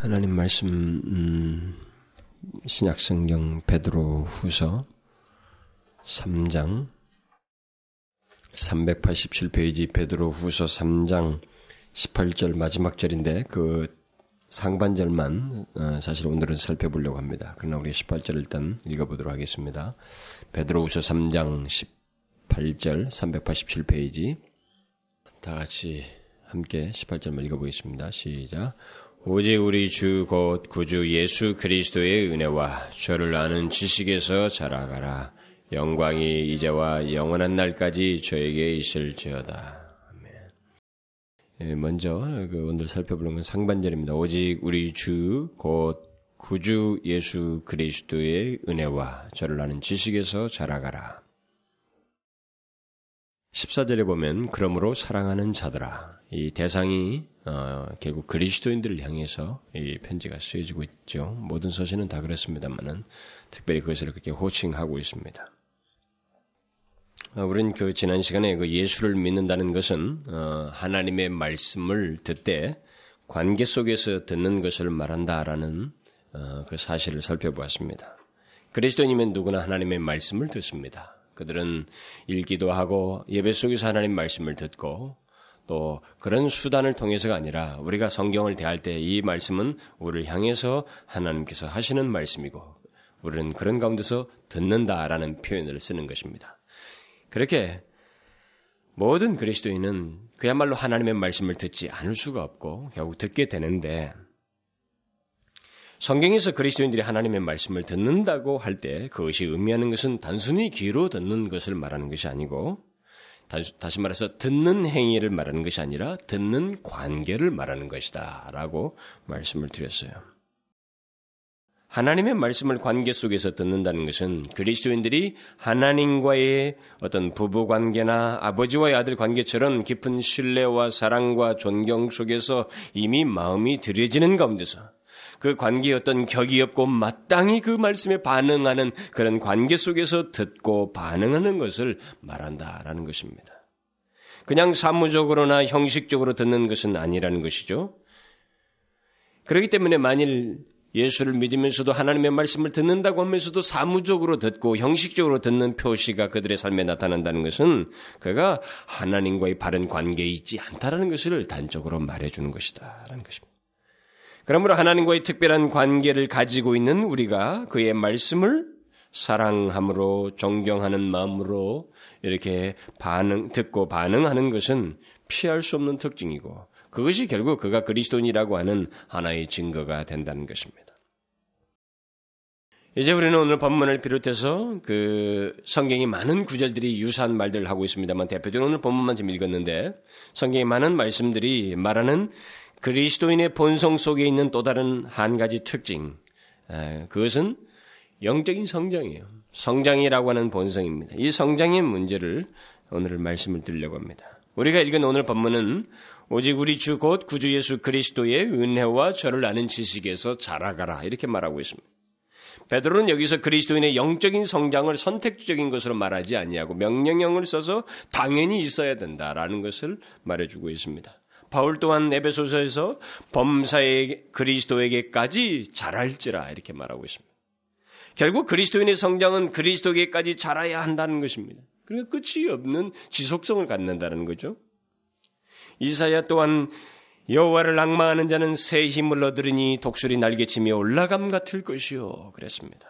하나님 말씀 음, 신약성경 베드로 후서 3장 387페이지 베드로 후서 3장 18절 마지막 절인데 그 상반절만 어, 사실 오늘은 살펴보려고 합니다. 그러나 우리 18절 일단 읽어보도록 하겠습니다. 베드로 후서 3장 18절 387페이지 다 같이 함께 18절만 읽어보겠습니다. 시작. 오직 우리 주 곧 구주 예수 그리스도의 은혜와 저를 아는 지식에서 자라가라. 영광이 이제와 영원한 날까지 저에게 있을지어다. 예, 먼저 그 오늘 살펴보는 건 상반절입니다. 오직 우리 주 곧 구주 예수 그리스도의 은혜와 저를 아는 지식에서 자라가라. 14절에 보면 그러므로 사랑하는 자들아 이 대상이 어, 결국 그리스도인들을 향해서 이 편지가 쓰여지고 있죠. 모든 서신은 다 그렇습니다만은 특별히 그것을 그렇게 호칭하고 있습니다. 어, 우리는 그 지난 시간에 그 예수를 믿는다는 것은 어, 하나님의 말씀을 듣되 관계 속에서 듣는 것을 말한다라는 어, 그 사실을 살펴보았습니다. 그리스도인이면 누구나 하나님의 말씀을 듣습니다. 그들은 읽기도 하고 예배 속에서 하나님 말씀을 듣고 또 그런 수단을 통해서가 아니라 우리가 성경을 대할 때 이 말씀은 우리를 향해서 하나님께서 하시는 말씀이고 우리는 그런 가운데서 듣는다라는 표현을 쓰는 것입니다. 그렇게 모든 그리스도인은 그야말로 하나님의 말씀을 듣지 않을 수가 없고 결국 듣게 되는데 성경에서 그리스도인들이 하나님의 말씀을 듣는다고 할 때 그것이 의미하는 것은 단순히 귀로 듣는 것을 말하는 것이 아니고 다시 말해서 듣는 행위를 말하는 것이 아니라 듣는 관계를 말하는 것이다 라고 말씀을 드렸어요. 하나님의 말씀을 관계 속에서 듣는다는 것은 그리스도인들이 하나님과의 어떤 부부 관계나 아버지와의 아들 관계처럼 깊은 신뢰와 사랑과 존경 속에서 이미 마음이 들여지는 가운데서 그 어떤 격이 없고 마땅히 그 말씀에 반응하는 그런 관계 속에서 듣고 반응하는 것을 말한다라는 것입니다. 그냥 사무적으로나 형식적으로 듣는 것은 아니라는 것이죠. 그렇기 때문에 만일 예수를 믿으면서도 하나님의 말씀을 듣는다고 하면서도 사무적으로 듣고 형식적으로 듣는 표시가 그들의 삶에 나타난다는 것은 그가 하나님과의 바른 관계에 있지 않다라는 것을 단적으로 말해주는 것이다. 라는 것입니다. 그러므로 하나님과의 특별한 관계를 가지고 있는 우리가 그의 말씀을 사랑함으로 존경하는 마음으로 이렇게 반응 듣고 반응하는 것은 피할 수 없는 특징이고 그것이 결국 그가 그리스도인이라고 하는 하나의 증거가 된다는 것입니다. 이제 우리는 오늘 본문을 비롯해서 그 성경이 많은 구절들이 유사한 말들을 하고 있습니다만 대표적으로 오늘 본문만 지금 읽었는데 성경의 많은 말씀들이 말하는 그리스도인의 본성 속에 있는 또 다른 한 가지 특징, 그것은 영적인 성장이에요. 성장이라고 하는 본성입니다. 이 성장의 문제를 오늘 말씀을 드리려고 합니다. 우리가 읽은 오늘 본문은 오직 우리 주 곧 구주 예수 그리스도의 은혜와 저를 아는 지식에서 자라가라 이렇게 말하고 있습니다. 베드로는 여기서 그리스도인의 영적인 성장을 선택적인 것으로 말하지 아니하고 명령형을 써서 당연히 있어야 된다라는 것을 말해주고 있습니다. 바울 또한 에베소서에서 범사의 그리스도에게까지 자랄지라 이렇게 말하고 있습니다. 결국 그리스도인의 성장은 그리스도에게까지 자라야 한다는 것입니다. 그러니까 끝이 없는 지속성을 갖는다는 거죠. 이사야 또한 여호와를 악마하는 자는 새 힘을 얻으리니 독수리 날개치며 올라감 같을 것이요 그랬습니다.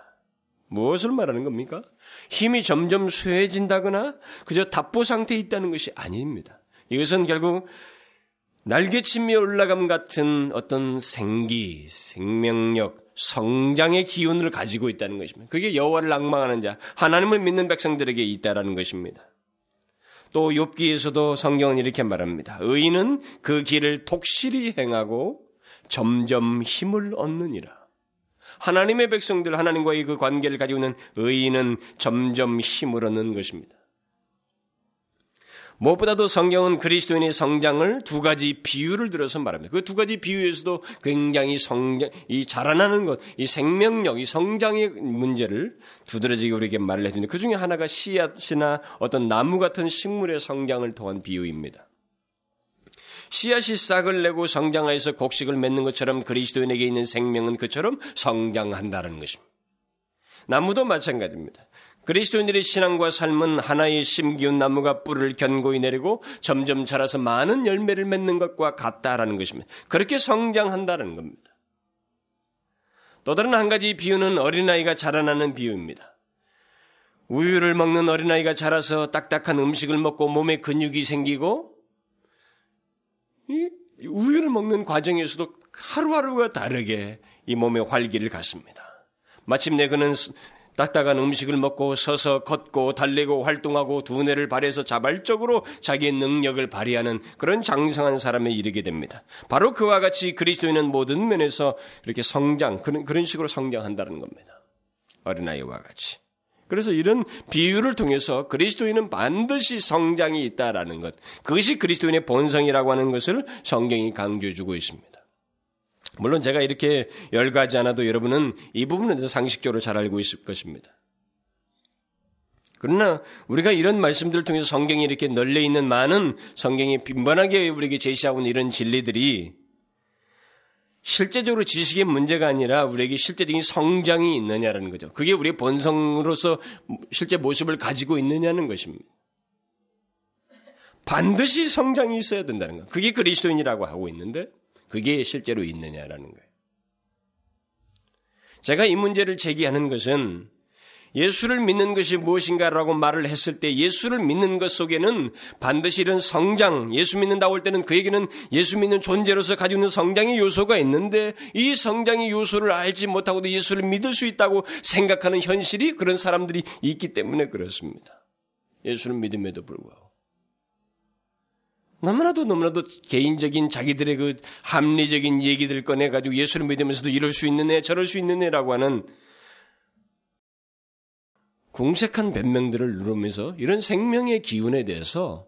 무엇을 말하는 겁니까? 힘이 점점 쇠해진다거나 그저 답보 상태에 있다는 것이 아닙니다. 이것은 결국 날개치며 올라감 같은 어떤 생기, 생명력, 성장의 기운을 가지고 있다는 것입니다. 그게 여호와를 악망하는 자, 하나님을 믿는 백성들에게 있다라는 것입니다. 또 욥기에서도 성경은 이렇게 말합니다. 의인은 그 길을 독실히 행하고 점점 힘을 얻느니라. 하나님의 백성들 하나님과의 그 관계를 가지고 있는 의인은 점점 힘을 얻는 것입니다. 무엇보다도 성경은 그리스도인의 성장을 두 가지 비유를 들어서 말합니다. 그 두 가지 비유에서도 굉장히 성장, 이 자라나는 것, 이 생명력, 이 성장의 문제를 두드러지게 우리에게 말을 해주는데 그 중에 하나가 씨앗이나 어떤 나무 같은 식물의 성장을 통한 비유입니다. 씨앗이 싹을 내고 성장하여서 곡식을 맺는 것처럼 그리스도인에게 있는 생명은 그처럼 성장한다는 것입니다. 나무도 마찬가지입니다. 그리스도인들의 신앙과 삶은 하나의 심기운 나무가 뿔을 견고히 내리고 점점 자라서 많은 열매를 맺는 것과 같다라는 것입니다. 그렇게 성장한다는 겁니다. 또 다른 한 가지 비유는 어린아이가 자라나는 비유입니다. 우유를 먹는 어린아이가 자라서 딱딱한 음식을 먹고 몸에 근육이 생기고 우유를 먹는 과정에서도 하루하루가 다르게 이 몸에 활기를 갖습니다. 마침내 그는 딱딱한 음식을 먹고 서서 걷고 달리고 활동하고 두뇌를 발해서 자발적으로 자기의 능력을 발휘하는 그런 장성한 사람에 이르게 됩니다. 바로 그와 같이 그리스도인은 모든 면에서 이렇게 성장, 그런, 그런 식으로 성장한다는 겁니다. 어린아이와 같이. 그래서 이런 비유를 통해서 그리스도인은 반드시 성장이 있다라는 것, 그것이 그리스도인의 본성이라고 하는 것을 성경이 강조해 주고 있습니다. 물론 제가 이렇게 열가지 않아도 여러분은 이 부분은 상식적으로 잘 알고 있을 것입니다. 그러나 우리가 이런 말씀들을 통해서 성경이 이렇게 널려 있는 많은 성경이 빈번하게 우리에게 제시하고 있는 이런 진리들이 실제적으로 지식의 문제가 아니라 우리에게 실제적인 성장이 있느냐라는 거죠. 그게 우리의 본성으로서 실제 모습을 가지고 있느냐는 것입니다. 반드시 성장이 있어야 된다는 것. 그게 그리스도인이라고 하고 있는데 그게 실제로 있느냐라는 거예요. 제가 이 문제를 제기하는 것은 예수를 믿는 것이 무엇인가라고 말을 했을 때 예수를 믿는 것 속에는 반드시 이런 성장, 예수 믿는다고 할 때는 그에게는 예수 믿는 존재로서 가지고 있는 성장의 요소가 있는데 이 성장의 요소를 알지 못하고도 예수를 믿을 수 있다고 생각하는 현실이 그런 사람들이 있기 때문에 그렇습니다. 예수를 믿음에도 불구하고. 너무나도 너무나도 개인적인 자기들의 그 합리적인 얘기들을 꺼내가지고 예수를 믿으면서도 이럴 수 있는 애, 저럴 수 있는 애라고 하는 궁색한 변명들을 누르면서 이런 생명의 기운에 대해서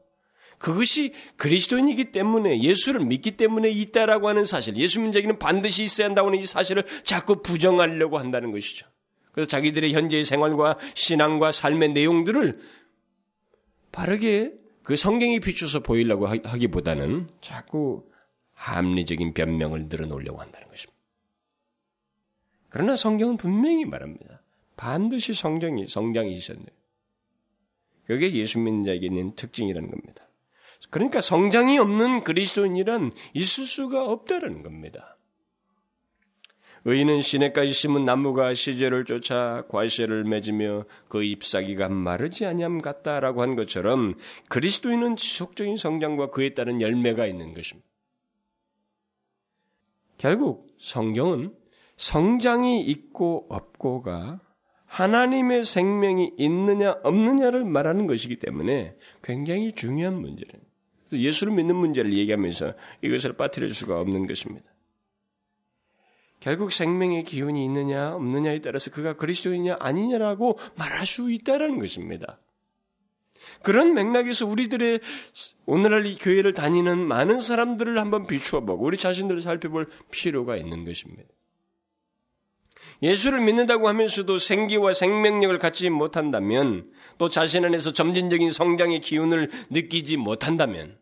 그것이 그리스도인이기 때문에 예수를 믿기 때문에 있다라고 하는 사실, 예수 민자에게는 반드시 있어야 한다고 하는 이 사실을 자꾸 부정하려고 한다는 것이죠. 그래서 자기들의 현재의 생활과 신앙과 삶의 내용들을 바르게 그 성경이 비춰서 보이려고 하기보다는 자꾸 합리적인 변명을 늘어놓으려고 한다는 것입니다. 그러나 성경은 분명히 말합니다. 반드시 성장이, 성장이 있었네. 그게 예수 믿는 자에게 있는 특징이라는 겁니다. 그러니까 성장이 없는 그리스도인이란 있을 수가 없다는 겁니다. 의인은 시내까지 심은 나무가 시절을 쫓아 과실을 맺으며 그 잎사귀가 마르지 아니함 같다라고 한 것처럼 그리스도인은 지속적인 성장과 그에 따른 열매가 있는 것입니다. 결국 성경은 성장이 있고 없고가 하나님의 생명이 있느냐 없느냐를 말하는 것이기 때문에 굉장히 중요한 문제를 예수를 믿는 문제를 얘기하면서 이것을 빠뜨릴 수가 없는 것입니다. 결국 생명의 기운이 있느냐 없느냐에 따라서 그가 그리스도이냐 아니냐라고 말할 수 있다라는 것입니다. 그런 맥락에서 우리들의 오늘날 이 교회를 다니는 많은 사람들을 한번 비추어 보고 우리 자신들을 살펴볼 필요가 있는 것입니다. 예수를 믿는다고 하면서도 생기와 생명력을 갖지 못한다면 또 자신 안에서 점진적인 성장의 기운을 느끼지 못한다면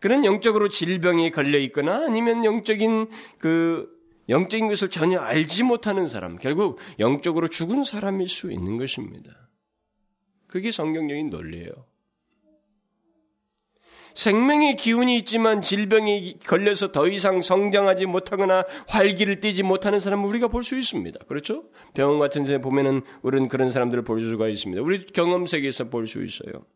그는 영적으로 질병에 걸려 있거나 아니면 영적인 그 영적인 것을 전혀 알지 못하는 사람, 결국 영적으로 죽은 사람일 수 있는 것입니다. 그게 성경적인 논리예요. 생명의 기운이 있지만 질병에 걸려서 더 이상 성장하지 못하거나 활기를 띠지 못하는 사람은 우리가 볼 수 있습니다. 그렇죠? 병원 같은 데 보면은 우리는 그런 사람들을 볼 수가 있습니다. 우리 경험 세계에서 볼 수 있어요.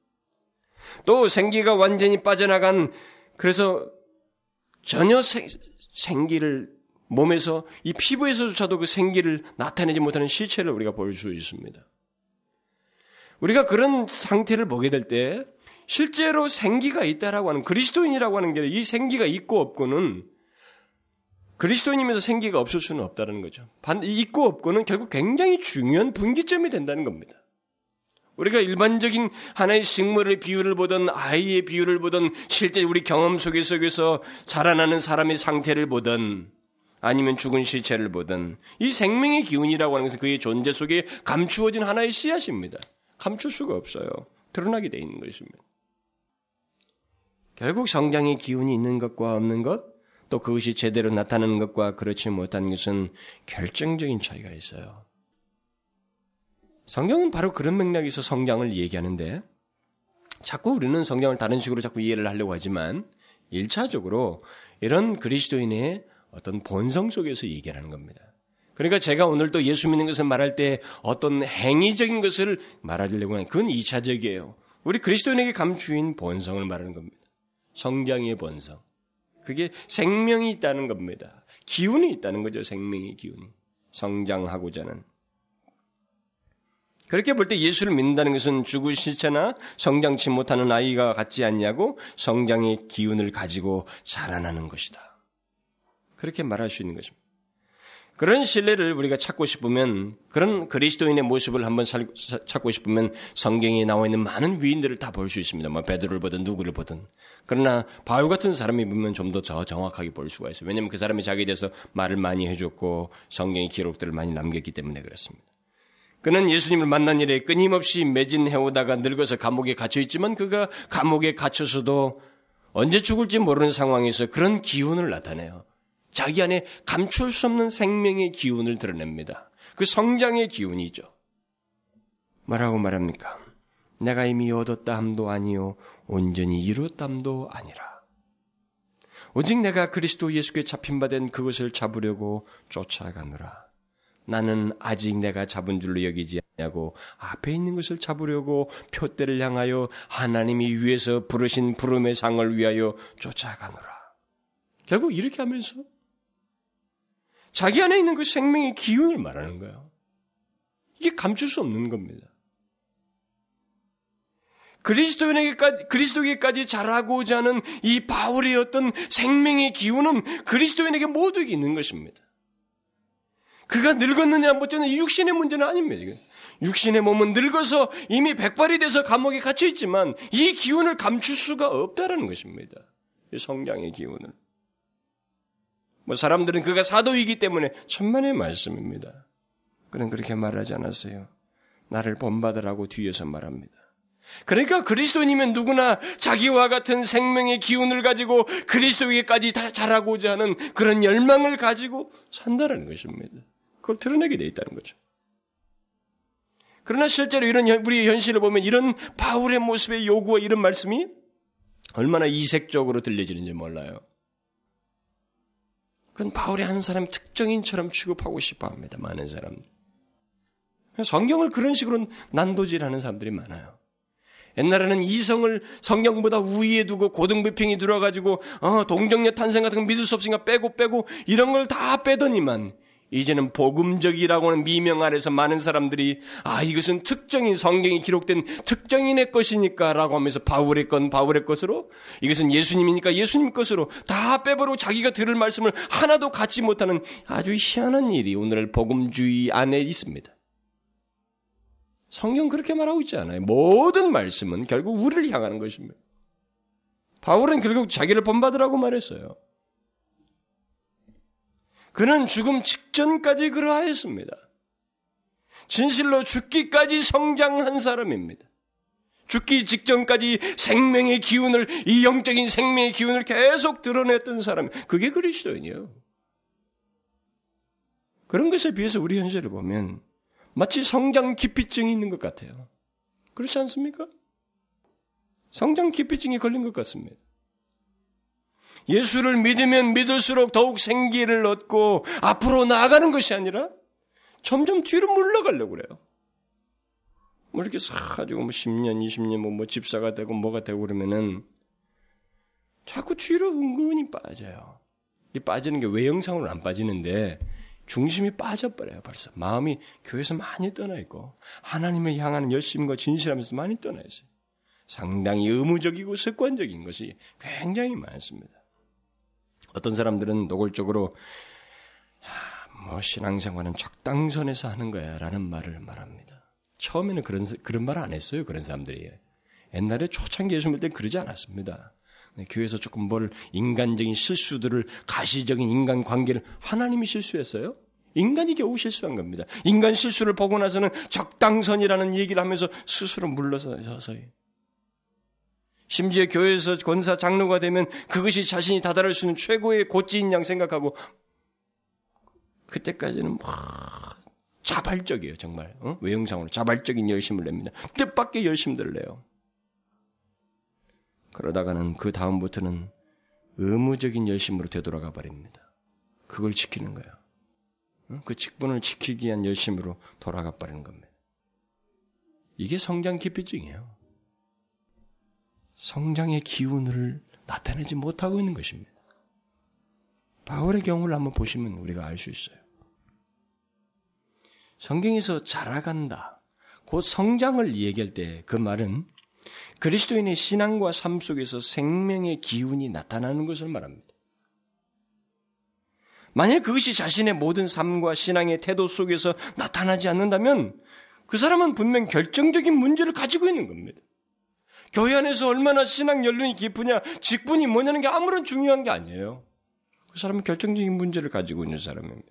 또 생기가 완전히 빠져나간 그래서 전혀 생, 생기를 몸에서 이 피부에서조차도 그 생기를 나타내지 못하는 실체를 우리가 볼 수 있습니다. 우리가 그런 상태를 보게 될 때 실제로 생기가 있다라고 하는 그리스도인이라고 하는 게 이 생기가 있고 없고는 그리스도인이면서 생기가 없을 수는 없다는 거죠. 있고 없고는 결국 굉장히 중요한 분기점이 된다는 겁니다. 우리가 일반적인 하나의 식물의 비율을 보든 아이의 비율을 보든 실제 우리 경험 속에서 자라나는 사람의 상태를 보든 아니면 죽은 시체를 보든 이 생명의 기운이라고 하는 것은 그의 존재 속에 감추어진 하나의 씨앗입니다. 감출 수가 없어요. 드러나게 돼 있는 것입니다. 결국 성장의 기운이 있는 것과 없는 것, 또 그것이 제대로 나타나는 것과 그렇지 못한 것은 결정적인 차이가 있어요. 성경은 바로 그런 맥락에서 성장을 얘기하는데 자꾸 우리는 성경을 다른 식으로 자꾸 이해를 하려고 하지만 1차적으로 이런 그리스도인의 어떤 본성 속에서 얘기하는 겁니다. 그러니까 제가 오늘 또 예수 믿는 것을 말할 때 어떤 행위적인 것을 말하려고 하는 그건 2차적이에요. 우리 그리스도인에게 감추인 본성을 말하는 겁니다. 성장의 본성. 그게 생명이 있다는 겁니다. 기운이 있다는 거죠. 생명의 기운이. 성장하고자 하는. 그렇게 볼 때 예수를 믿는다는 것은 죽을 시체나 성장치 못하는 아이가 같지 않냐고 성장의 기운을 가지고 자라나는 것이다. 그렇게 말할 수 있는 것입니다. 그런 신뢰를 우리가 찾고 싶으면 그런 그리스도인의 모습을 한번 찾고 싶으면 성경에 나와 있는 많은 위인들을 다 볼 수 있습니다. 뭐 베드로를 보든 누구를 보든. 그러나 바울 같은 사람이 보면 좀 더 정확하게 볼 수가 있어요. 왜냐하면 그 사람이 자기에 대해서 말을 많이 해줬고 성경의 기록들을 많이 남겼기 때문에 그렇습니다. 그는 예수님을 만난 일에 끊임없이 매진해오다가 늙어서 감옥에 갇혀 있지만 그가 감옥에 갇혀서도 언제 죽을지 모르는 상황에서 그런 기운을 나타내요. 자기 안에 감출 수 없는 생명의 기운을 드러냅니다. 그 성장의 기운이죠. 뭐라고 말합니까? 내가 이미 얻었다 함도 아니요 온전히 이루었다 함도 아니라. 오직 내가 그리스도 예수께 잡힌 바 된 그것을 잡으려고 쫓아가느라. 나는 아직 내가 잡은 줄로 여기지 않냐고 앞에 있는 것을 잡으려고 표대를 향하여 하나님이 위에서 부르신 부름의 상을 위하여 쫓아가노라. 결국 이렇게 하면서 자기 안에 있는 그 생명의 기운을 말하는 거예요. 이게 감출 수 없는 겁니다. 그리스도인에게까지, 그리스도에게까지 자라고자 하는 이 바울의 어떤 생명의 기운은 그리스도인에게 모두 있는 것입니다. 그가 늙었느냐 못했느냐 육신의 문제는 아닙니다. 육신의 몸은 늙어서 이미 백발이 돼서 감옥에 갇혀 있지만 이 기운을 감출 수가 없다라는 것입니다. 성장의 기운을. 뭐 사람들은 그가 사도이기 때문에 천만의 말씀입니다. 그는 그렇게 말하지 않았어요. 나를 본받으라고 뒤에서 말합니다. 그러니까 그리스도인이면 누구나 자기와 같은 생명의 기운을 가지고 그리스도에게까지 다 자라고자 하는 그런 열망을 가지고 산다는 것입니다. 그걸 드러내게 돼 있다는 거죠. 그러나 실제로 이런 우리의 현실을 보면 이런 바울의 모습의 요구와 이런 말씀이 얼마나 이색적으로 들려지는지 몰라요. 그건 바울의 한 사람 특정인처럼 취급하고 싶어 합니다. 많은 사람. 성경을 그런 식으로 난도질하는 사람들이 많아요. 옛날에는 이성을 성경보다 우위에 두고 고등비평이 들어가지고 어, 동정녀 탄생 같은 거 믿을 수 없으니까 빼고 빼고 이런 걸 다 빼더니만 이제는 복음적이라고 하는 미명 아래서 많은 사람들이 아 이것은 특정인 성경이 기록된 특정인의 것이니까 라고 하면서 바울의 건 바울의 것으로 이것은 예수님이니까 예수님 것으로 다 빼버리고 자기가 들을 말씀을 하나도 갖지 못하는 아주 희한한 일이 오늘 복음주의 안에 있습니다. 성경 그렇게 말하고 있지 않아요. 모든 말씀은 결국 우리를 향하는 것입니다. 바울은 결국 자기를 본받으라고 말했어요. 그는 죽음 직전까지 그러하였습니다. 진실로 죽기까지 성장한 사람입니다. 죽기 직전까지 생명의 기운을, 이 영적인 생명의 기운을 계속 드러냈던 사람, 그게 그리스도인이에요. 그런 것에 비해서 우리 현실을 보면 마치 성장 기피증이 있는 것 같아요. 그렇지 않습니까? 성장 기피증이 걸린 것 같습니다. 예수를 믿으면 믿을수록 더욱 생기를 얻고 앞으로 나아가는 것이 아니라 점점 뒤로 물러가려고 그래요. 뭐 이렇게 싹 가지고 뭐 10년, 20년 뭐, 뭐 집사가 되고 뭐가 되고 그러면은 자꾸 뒤로 은근히 빠져요. 이 빠지는 게 외형상으로 안 빠지는데 중심이 빠져버려요, 벌써. 마음이 교회에서 많이 떠나 있고, 하나님을 향하는 열심과 진실하면서 많이 떠나 있어요. 상당히 의무적이고 습관적인 것이 굉장히 많습니다. 어떤 사람들은 노골적으로 뭐 신앙생활은 적당선에서 하는 거야라는 말을 말합니다. 처음에는 그런 그런 말 안 했어요. 그런 사람들이 옛날에 초창기 예수 믿을 때 그러지 않았습니다. 교회에서 조금 뭘 인간적인 실수들을 가시적인 인간 관계를 하나님이 실수했어요? 인간이 겨우 실수한 겁니다. 인간 실수를 보고 나서는 적당선이라는 얘기를 하면서 스스로 물러서서요. 심지어 교회에서 권사 장로가 되면 그것이 자신이 다다를 수 있는 최고의 고지인 양 생각하고 그때까지는 막 자발적이에요, 정말. 어? 외형상으로 자발적인 열심을 냅니다. 뜻밖의 열심들을 내요. 그러다가는 그 다음부터는 의무적인 열심으로 되돌아가 버립니다. 그걸 지키는 거예요. 어? 그 직분을 지키기 위한 열심으로 돌아가 버리는 겁니다. 이게 성장 기피증이에요. 성장의 기운을 나타내지 못하고 있는 것입니다. 바울의 경우를 한번 보시면 우리가 알 수 있어요. 성경에서 자라간다. 곧 성장을 얘기할 때 그 말은 그리스도인의 신앙과 삶 속에서 생명의 기운이 나타나는 것을 말합니다. 만약 그것이 자신의 모든 삶과 신앙의 태도 속에서 나타나지 않는다면 그 사람은 분명 결정적인 문제를 가지고 있는 겁니다. 교회 안에서 얼마나 신앙 연륜이 깊으냐, 직분이 뭐냐는 게 아무런 중요한 게 아니에요. 그 사람은 결정적인 문제를 가지고 있는 사람입니다.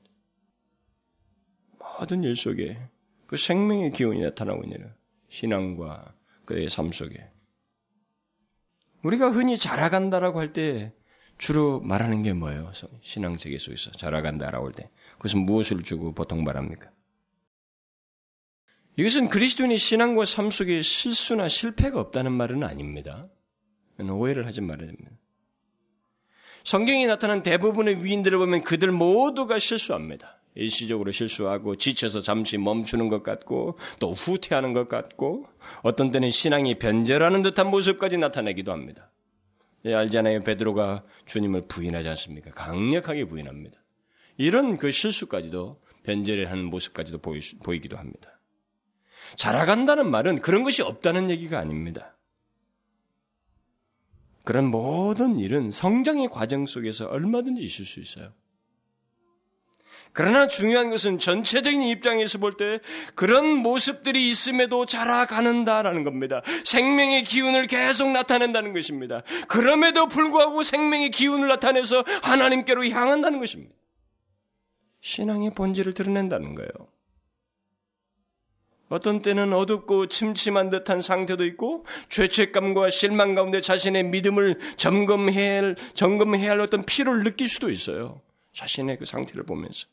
모든 일 속에 그 생명의 기운이 나타나고 있는 신앙과 그의 삶 속에 우리가 흔히 자라간다라고 할 때 주로 말하는 게 뭐예요? 신앙 세계 속에서 자라간다라고 할 때 그것은 무엇을 주고 보통 말합니까? 이것은 그리스도인의 신앙과 삶 속에 실수나 실패가 없다는 말은 아닙니다. 오해를 하지 말아야 됩니다. 성경에 나타난 대부분의 위인들을 보면 그들 모두가 실수합니다. 일시적으로 실수하고 지쳐서 잠시 멈추는 것 같고 또 후퇴하는 것 같고 어떤 때는 신앙이 변절하는 듯한 모습까지 나타내기도 합니다. 예, 알잖아요. 베드로가 주님을 부인하지 않습니까? 강력하게 부인합니다. 이런 그 실수까지도 변절하는 모습까지도 보이, 보이기도 합니다. 자라간다는 말은 그런 것이 없다는 얘기가 아닙니다. 그런 모든 일은 성장의 과정 속에서 얼마든지 있을 수 있어요. 그러나 중요한 것은 전체적인 입장에서 볼 때 그런 모습들이 있음에도 자라가는다라는 겁니다. 생명의 기운을 계속 나타낸다는 것입니다. 그럼에도 불구하고 생명의 기운을 나타내서 하나님께로 향한다는 것입니다. 신앙의 본질을 드러낸다는 거예요. 어떤 때는 어둡고 침침한 듯한 상태도 있고 죄책감과 실망 가운데 자신의 믿음을 점검해야 할, 점검해야 할 어떤 필요를 느낄 수도 있어요. 자신의 그 상태를 보면서.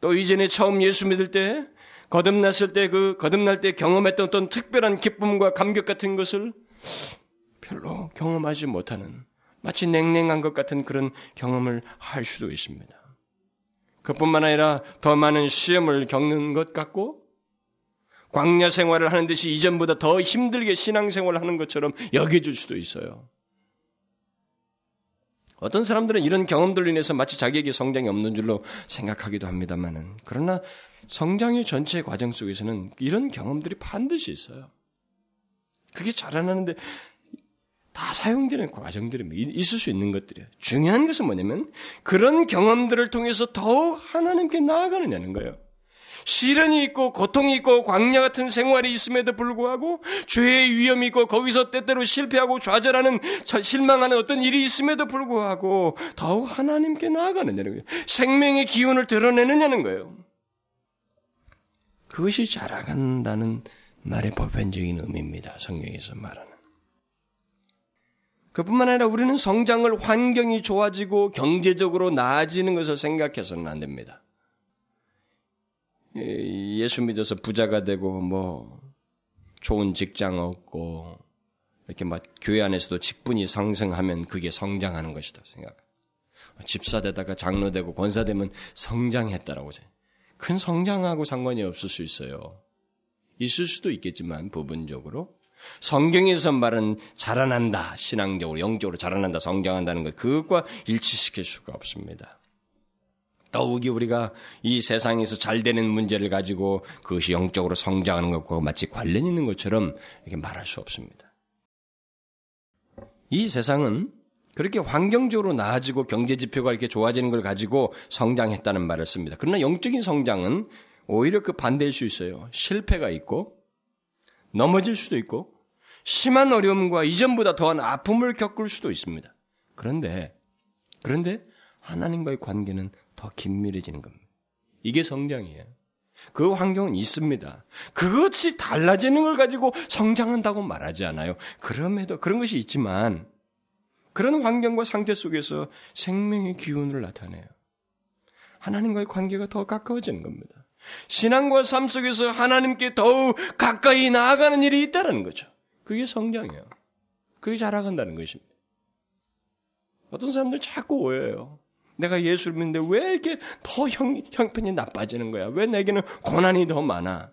또 이전에 처음 예수 믿을 때 거듭났을 때 그 거듭날 때 경험했던 어떤 특별한 기쁨과 감격 같은 것을 별로 경험하지 못하는 마치 냉랭한 것 같은 그런 경험을 할 수도 있습니다. 그뿐만 아니라 더 많은 시험을 겪는 것 같고 광야 생활을 하는 듯이 이전보다 더 힘들게 신앙 생활을 하는 것처럼 여겨질 수도 있어요. 어떤 사람들은 이런 경험들로 인해서 마치 자기에게 성장이 없는 줄로 생각하기도 합니다만은 그러나 성장의 전체 과정 속에서는 이런 경험들이 반드시 있어요. 그게 자라나는데 다 사용되는 과정들이 있을 수 있는 것들이에요. 중요한 것은 뭐냐면 그런 경험들을 통해서 더욱 하나님께 나아가느냐는 거예요. 시련이 있고 고통이 있고 광야 같은 생활이 있음에도 불구하고 죄의 위험이 있고 거기서 때때로 실패하고 좌절하는 실망하는 어떤 일이 있음에도 불구하고 더욱 하나님께 나아가느냐는 거예요. 생명의 기운을 드러내느냐는 거예요. 그것이 자라간다는 말의 보편적인 의미입니다. 성경에서 말하는. 그뿐만 아니라 우리는 성장을 환경이 좋아지고 경제적으로 나아지는 것을 생각해서는 안 됩니다. 예수 믿어서 부자가 되고 뭐 좋은 직장 얻고 이렇게 막 교회 안에서도 직분이 상승하면 그게 성장하는 것이다 생각. 집사 되다가 장로 되고 권사 되면 성장했다라고 큰 성장하고 상관이 없을 수 있어요. 있을 수도 있겠지만 부분적으로 성경에서 말은 자라난다 신앙적으로 영적으로 자라난다 성장한다는 것 그것과 일치시킬 수가 없습니다. 더욱이 우리가 이 세상에서 잘 되는 문제를 가지고 그것이 영적으로 성장하는 것과 마치 관련 있는 것처럼 이렇게 말할 수 없습니다. 이 세상은 그렇게 환경적으로 나아지고 경제 지표가 이렇게 좋아지는 걸 가지고 성장했다는 말을 씁니다. 그러나 영적인 성장은 오히려 그 반대일 수 있어요. 실패가 있고 넘어질 수도 있고 심한 어려움과 이전보다 더한 아픔을 겪을 수도 있습니다. 그런데 그런데 하나님과의 관계는 더 긴밀해지는 겁니다. 이게 성장이에요. 그 환경은 있습니다. 그것이 달라지는 걸 가지고 성장한다고 말하지 않아요. 그럼에도 그런 것이 있지만 그런 환경과 상태 속에서 생명의 기운을 나타내요. 하나님과의 관계가 더 가까워지는 겁니다. 신앙과 삶 속에서 하나님께 더욱 가까이 나아가는 일이 있다는 거죠. 그게 성장이에요. 그게 자라간다는 것입니다. 어떤 사람들 자꾸 오해해요. 내가 예수를 믿는데 왜 이렇게 더 형, 형편이 나빠지는 거야? 왜 내게는 고난이 더 많아?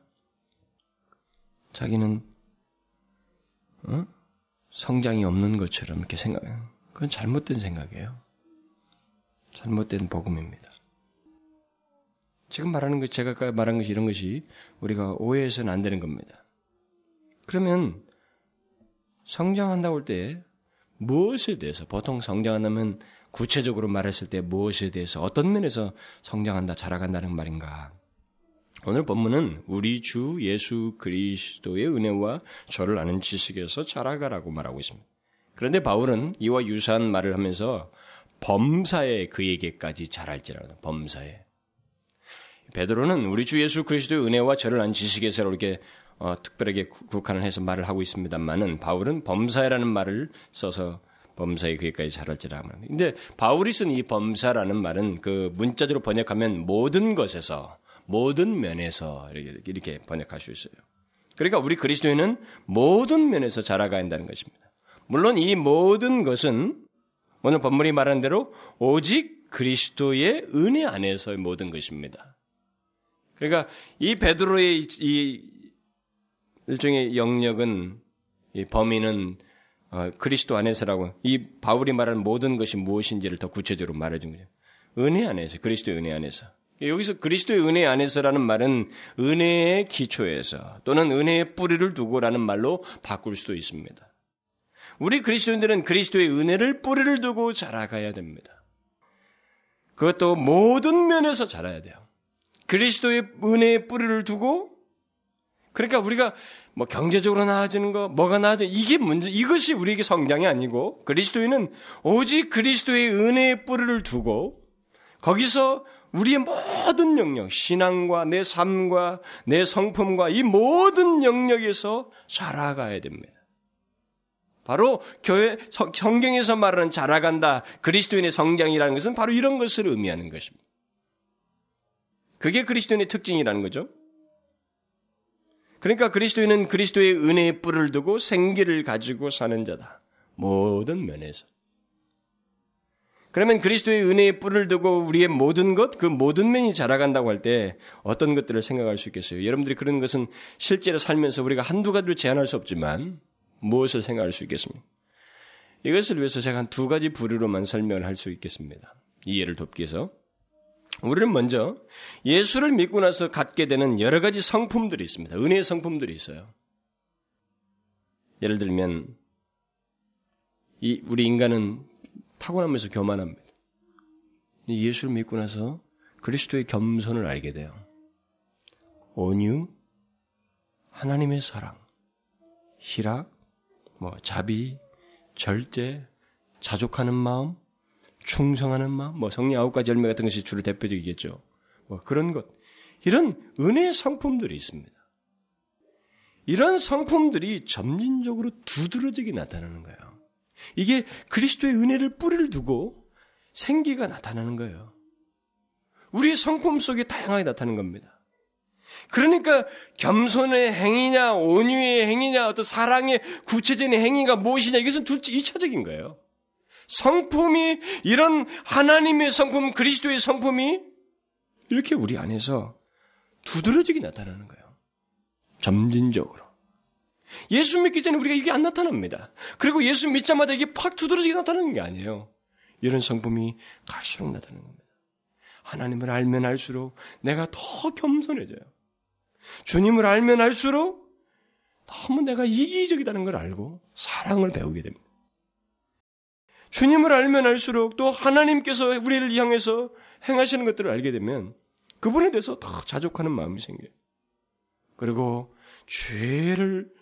자기는 어? 성장이 없는 것처럼 이렇게 생각해요. 그건 잘못된 생각이에요. 잘못된 복음입니다. 지금 말하는 것, 제가 말한 것이 이런 것이 우리가 오해해서는 안 되는 겁니다. 그러면 성장한다고 할 때 무엇에 대해서 보통 성장한다면 구체적으로 말했을 때 무엇에 대해서 어떤 면에서 성장한다, 자라간다는 말인가? 오늘 본문은 우리 주 예수 그리스도의 은혜와 저를 아는 지식에서 자라가라고 말하고 있습니다. 그런데 바울은 이와 유사한 말을 하면서 범사에 그에게까지 자랄지라는 범사에. 베드로는 우리 주 예수 그리스도의 은혜와 저를 아는 지식에서 이렇게 어, 특별하게 국한을 해서 말을 하고 있습니다만은 바울은 범사에라는 말을 써서 범사에 그에까지 자랄지라 합니다. 근데 바울이 쓴 이 범사라는 말은 그 문자적으로 번역하면 모든 것에서 모든 면에서 이렇게 번역할 수 있어요. 그러니까 우리 그리스도인은 모든 면에서 자라가야 한다는 것입니다. 물론 이 모든 것은 오늘 본문이 말하는 대로 오직 그리스도의 은혜 안에서의 모든 것입니다. 그러니까 이 베드로의 이 일종의 영역은 이 어, 그리스도 안에서라고 이 바울이 말하는 모든 것이 무엇인지를 더 구체적으로 말해준 거죠. 은혜 안에서 그리스도의 은혜 안에서 여기서 그리스도의 은혜 안에서라는 말은 은혜의 기초에서 또는 은혜의 뿌리를 두고라는 말로 바꿀 수도 있습니다. 우리 그리스도인들은 그리스도의 은혜를 뿌리를 두고 자라가야 됩니다. 그것도 모든 면에서 자라야 돼요. 그리스도의 은혜의 뿌리를 두고 그러니까 우리가 뭐 경제적으로 나아지는 거, 뭐가 나아져 이게 문제, 이것이 우리에게 성장이 아니고 그리스도인은 오직 그리스도의 은혜의 뿌리를 두고 거기서 우리의 모든 영역, 신앙과 내 삶과 내 성품과 이 모든 영역에서 자라가야 됩니다. 바로 교회 성경에서 말하는 자라간다 그리스도인의 성장이라는 것은 바로 이런 것을 의미하는 것입니다. 그게 그리스도인의 특징이라는 거죠. 그러니까 그리스도인은 그리스도의 은혜의 뿔을 두고 생기를 가지고 사는 자다. 모든 면에서. 그러면 그리스도의 은혜의 뿔을 두고 우리의 모든 것, 그 모든 면이 자라간다고 할 때 어떤 것들을 생각할 수 있겠어요? 여러분들이 그런 것은 실제로 살면서 우리가 한두 가지로 제한할 수 없지만 무엇을 생각할 수 있겠습니까? 이것을 위해서 제가 한 두 가지 부류로만 설명을 할 수 있겠습니다. 이해를 돕기 위해서. 우리는 먼저 예수를 믿고 나서 갖게 되는 여러 가지 성품들이 있습니다. 은혜의 성품들이 있어요. 예를 들면 이 우리 인간은 타고나면서 교만합니다. 예수를 믿고 나서 그리스도의 겸손을 알게 돼요. 온유, 하나님의 사랑, 희락, 뭐 자비, 절제, 자족하는 마음, 충성하는 마음, 뭐 성령 아홉 가지 열매 같은 것이 주로 대표적이겠죠. 뭐 그런 것. 이런 은혜의 성품들이 있습니다. 이런 성품들이 점진적으로 두드러지게 나타나는 거예요. 이게 그리스도의 은혜를 뿌리를 두고 생기가 나타나는 거예요. 우리의 성품 속에 다양하게 나타나는 겁니다. 그러니까 겸손의 행위냐, 온유의 행위냐, 어떤 사랑의 구체적인 행위가 무엇이냐, 이것은 둘째, 2차적인 거예요. 성품이 이런 하나님의 성품, 그리스도의 성품이 이렇게 우리 안에서 두드러지게 나타나는 거예요. 점진적으로. 예수 믿기 전에 우리가 이게 안 나타납니다. 그리고 예수 믿자마자 이게 팍 두드러지게 나타나는 게 아니에요. 이런 성품이 갈수록 나타나는 겁니다. 하나님을 알면 알수록 내가 더 겸손해져요. 주님을 알면 알수록 너무 내가 이기적이다는 걸 알고 사랑을 배우게 됩니다. 주님을 알면 알수록 또 하나님께서 우리를 향해서 행하시는 것들을 알게 되면 그분에 대해서 더 자족하는 마음이 생겨요. 그리고 죄를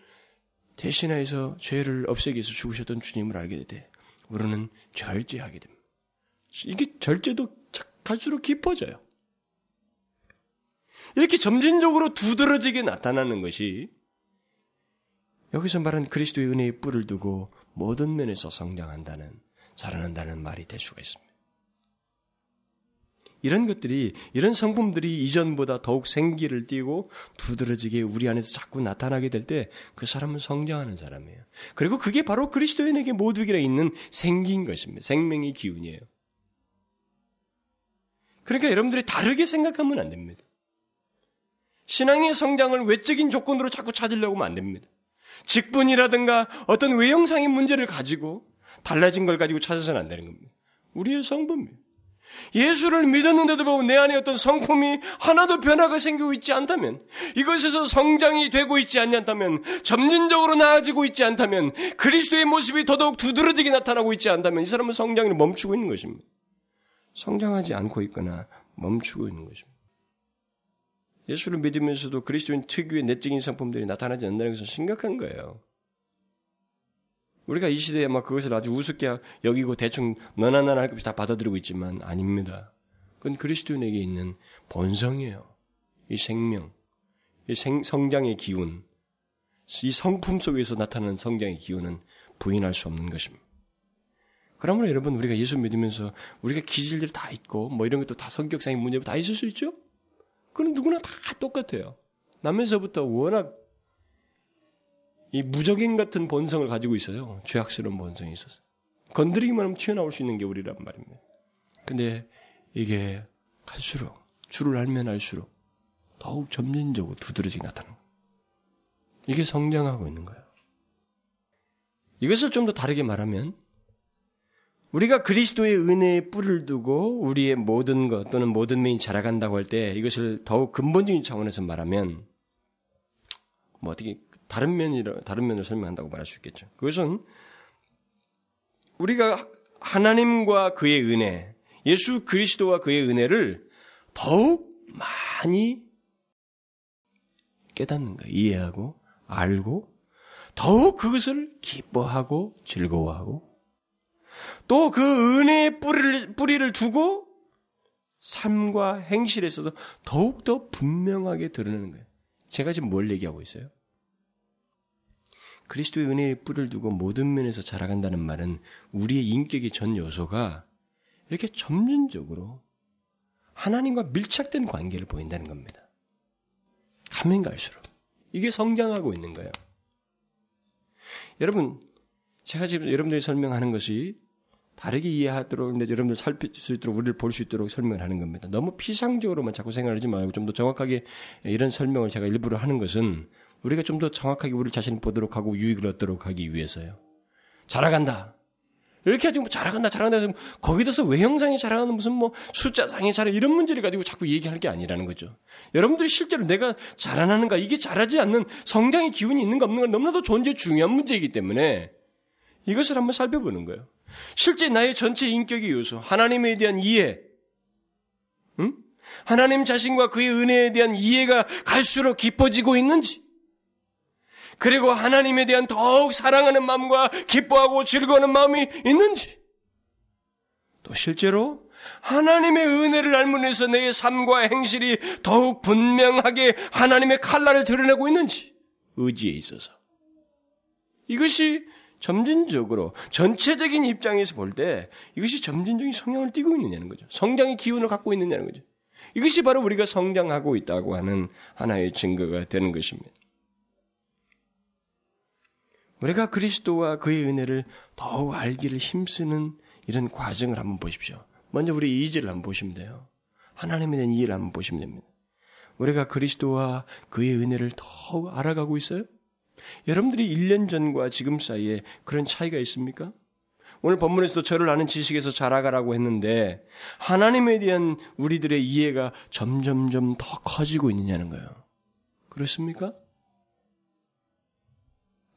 대신해서 죄를 없애기 위해서 죽으셨던 주님을 알게 돼 우리는 절제하게 됩니다. 이게 절제도 갈수록 깊어져요. 이렇게 점진적으로 두드러지게 나타나는 것이 여기서 말한 그리스도의 은혜의 뿔을 두고 모든 면에서 성장한다는, 자라난다는 말이 될 수가 있습니다. 이런 것들이, 이런 성품들이 이전보다 더욱 생기를 띠고 두드러지게 우리 안에서 자꾸 나타나게 될 때 그 사람은 성장하는 사람이에요. 그리고 그게 바로 그리스도인에게 모두에게 있는 생기인 것입니다. 생명의 기운이에요. 그러니까 여러분들이 다르게 생각하면 안 됩니다. 신앙의 성장을 외적인 조건으로 자꾸 찾으려고 하면 안 됩니다. 직분이라든가 어떤 외형상의 문제를 가지고 달라진 걸 가지고 찾아서는 안 되는 겁니다. 우리의 성품입니다. 예수를 믿었는데도 보면 내 안에 어떤 성품이 하나도 변화가 생기고 있지 않다면, 이것에서 성장이 되고 있지 않다면, 점진적으로 나아지고 있지 않다면, 그리스도의 모습이 더더욱 두드러지게 나타나고 있지 않다면, 이 사람은 성장을 멈추고 있는 것입니다. 성장하지 않고 있거나 멈추고 있는 것입니다. 예수를 믿으면서도 그리스도인 특유의 내적인 성품들이 나타나지 않는다는 것은 심각한 거예요. 우리가 이 시대에 막 그것을 아주 우습게 여기고 대충 너나 나나 할것 없이 다 받아들이고 있지만 아닙니다. 그건 그리스도인에게 있는 본성이에요. 이 생명, 이 생, 성장의 기운, 이 성품 속에서 나타나는 성장의 기운은 부인할 수 없는 것입니다. 그러므로 여러분 우리가 예수 믿으면서 우리가 기질들 다 있고 뭐 이런 것도 다 성격상의 문제도 다 있을 수 있죠? 그건 누구나 다 똑같아요. 나면서부터 워낙 이 무적인 같은 본성을 가지고 있어요. 죄악스러운 본성이 있어서. 건드리기만 하면 튀어나올 수 있는 게 우리란 말입니다. 근데 이게 갈수록, 줄을 알면 알수록 더욱 점진적으로 두드러지게 나타나는 거예요. 이게 성장하고 있는 거예요. 이것을 좀 더 다르게 말하면 우리가 그리스도의 은혜에 뿔을 두고 우리의 모든 것 또는 모든 면이 자라간다고 할 때 이것을 더욱 근본적인 차원에서 말하면 뭐 어떻게 다른 면이라 다른 면을 설명한다고 말할 수 있겠죠. 그것은 우리가 하나님과 그의 은혜, 예수 그리스도와 그의 은혜를 더욱 많이 깨닫는 거예요. 이해하고 알고 더욱 그것을 기뻐하고 즐거워하고 또 그 은혜의 뿌리를, 뿌리를 두고 삶과 행실에 있어서 더욱더 분명하게 드러내는 거예요. 제가 지금 뭘 얘기하고 있어요? 그리스도의 은혜의 뿔을 두고 모든 면에서 자라간다는 말은 우리의 인격의 전 요소가 이렇게 점진적으로 하나님과 밀착된 관계를 보인다는 겁니다. 가면 갈수록. 이게 성장하고 있는 거예요. 여러분, 제가 지금 여러분들이 설명하는 것이 다르게 이해하도록, 근데 여러분들 살필 수 있도록, 우리를 볼 수 있도록 설명을 하는 겁니다. 너무 피상적으로만 자꾸 생각하지 말고 좀 더 정확하게 이런 설명을 제가 일부러 하는 것은 우리가 좀 더 정확하게 우리 자신을 보도록 하고 유익을 얻도록 하기 위해서요. 자라간다. 이렇게 하지 뭐 자라간다, 자라간다 해서 거기에 대해서 외형상이 자라가는 무슨 뭐 숫자상이 자라 이런 문제를 가지고 자꾸 얘기할 게 아니라는 거죠. 여러분들이 실제로 내가 자라나는가, 이게 자라지 않는 성장의 기운이 있는가 없는가 너무나도 존재 중요한 문제이기 때문에 이것을 한번 살펴보는 거예요. 실제 나의 전체 인격의 요소, 하나님에 대한 이해, 응? 하나님 자신과 그의 은혜에 대한 이해가 갈수록 깊어지고 있는지, 그리고 하나님에 대한 더욱 사랑하는 마음과 기뻐하고 즐거워하는 마음이 있는지, 또 실제로 하나님의 은혜를 알문해서 내 삶과 행실이 더욱 분명하게 하나님의 칼날을 드러내고 있는지, 의지에 있어서. 이것이 점진적으로 전체적인 입장에서 볼 때 이것이 점진적인 성향을 띠고 있느냐는 거죠. 성장의 기운을 갖고 있느냐는 거죠. 이것이 바로 우리가 성장하고 있다고 하는 하나의 증거가 되는 것입니다. 우리가 그리스도와 그의 은혜를 더욱 알기를 힘쓰는 이런 과정을 한번 보십시오. 먼저 우리 이지를 한번 보시면 돼요. 하나님에 대한 이해를 한번 보시면 됩니다. 우리가 그리스도와 그의 은혜를 더욱 알아가고 있어요? 여러분들이 1년 전과 지금 사이에 그런 차이가 있습니까? 오늘 본문에서도 저를 아는 지식에서 자라가라고 했는데 하나님에 대한 우리들의 이해가 점점점 더 커지고 있느냐는 거예요. 그렇습니까?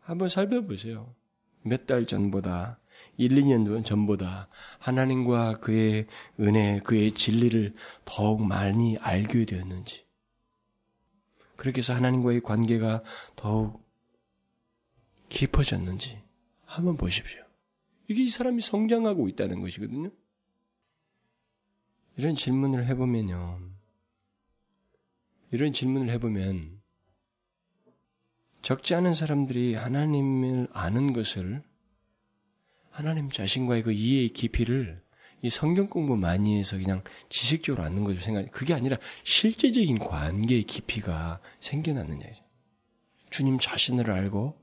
한번 살펴보세요. 몇 달 전보다 1, 2년 전보다 하나님과 그의 은혜, 그의 진리를 더욱 많이 알게 되었는지 그렇게 해서 하나님과의 관계가 더욱 깊어졌는지 한번 보십시오. 이게 이 사람이 성장하고 있다는 것이거든요. 이런 질문을 해보면요. 이런 질문을 해보면 적지 않은 사람들이 하나님을 아는 것을 하나님 자신과의 그 이해의 깊이를 이 성경 공부 많이 해서 그냥 지식적으로 아는 것을 생각, 그게 아니라 실제적인 관계의 깊이가 생겨났느냐. 주님 자신을 알고,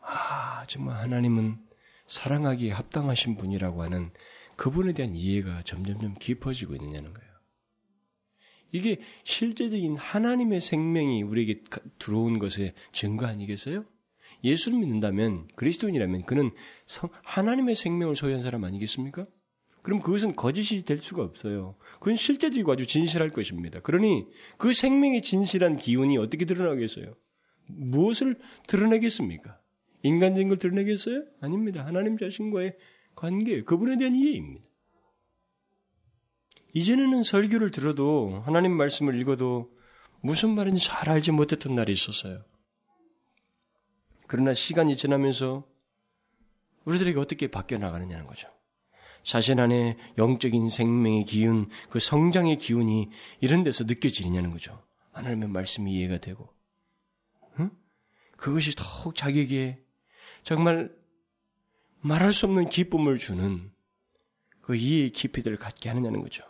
아, 정말 하나님은 사랑하기에 합당하신 분이라고 하는 그분에 대한 이해가 점점점 깊어지고 있느냐는 거예요. 이게 실제적인 하나님의 생명이 우리에게 들어온 것의 증거 아니겠어요? 예수를 믿는다면 그리스도인이라면 그는 성, 하나님의 생명을 소유한 사람 아니겠습니까? 그럼 그것은 거짓이 될 수가 없어요. 그건 실제적이고 아주 진실할 것입니다. 그러니 그 생명의 진실한 기운이 어떻게 드러나겠어요? 무엇을 드러내겠습니까? 인간적인 걸 드러내겠어요? 아닙니다. 하나님 자신과의 관계, 그분에 대한 이해입니다. 이전에는 설교를 들어도 하나님 말씀을 읽어도 무슨 말인지 잘 알지 못했던 날이 있었어요. 그러나 시간이 지나면서 우리들에게 어떻게 바뀌어 나가느냐는 거죠. 자신 안에 영적인 생명의 기운, 그 성장의 기운이 이런 데서 느껴지느냐는 거죠. 하나님의 말씀이 이해가 되고, 응? 그것이 더욱 자기에게 정말 말할 수 없는 기쁨을 주는 그 이해의 깊이들을 갖게 하느냐는 거죠.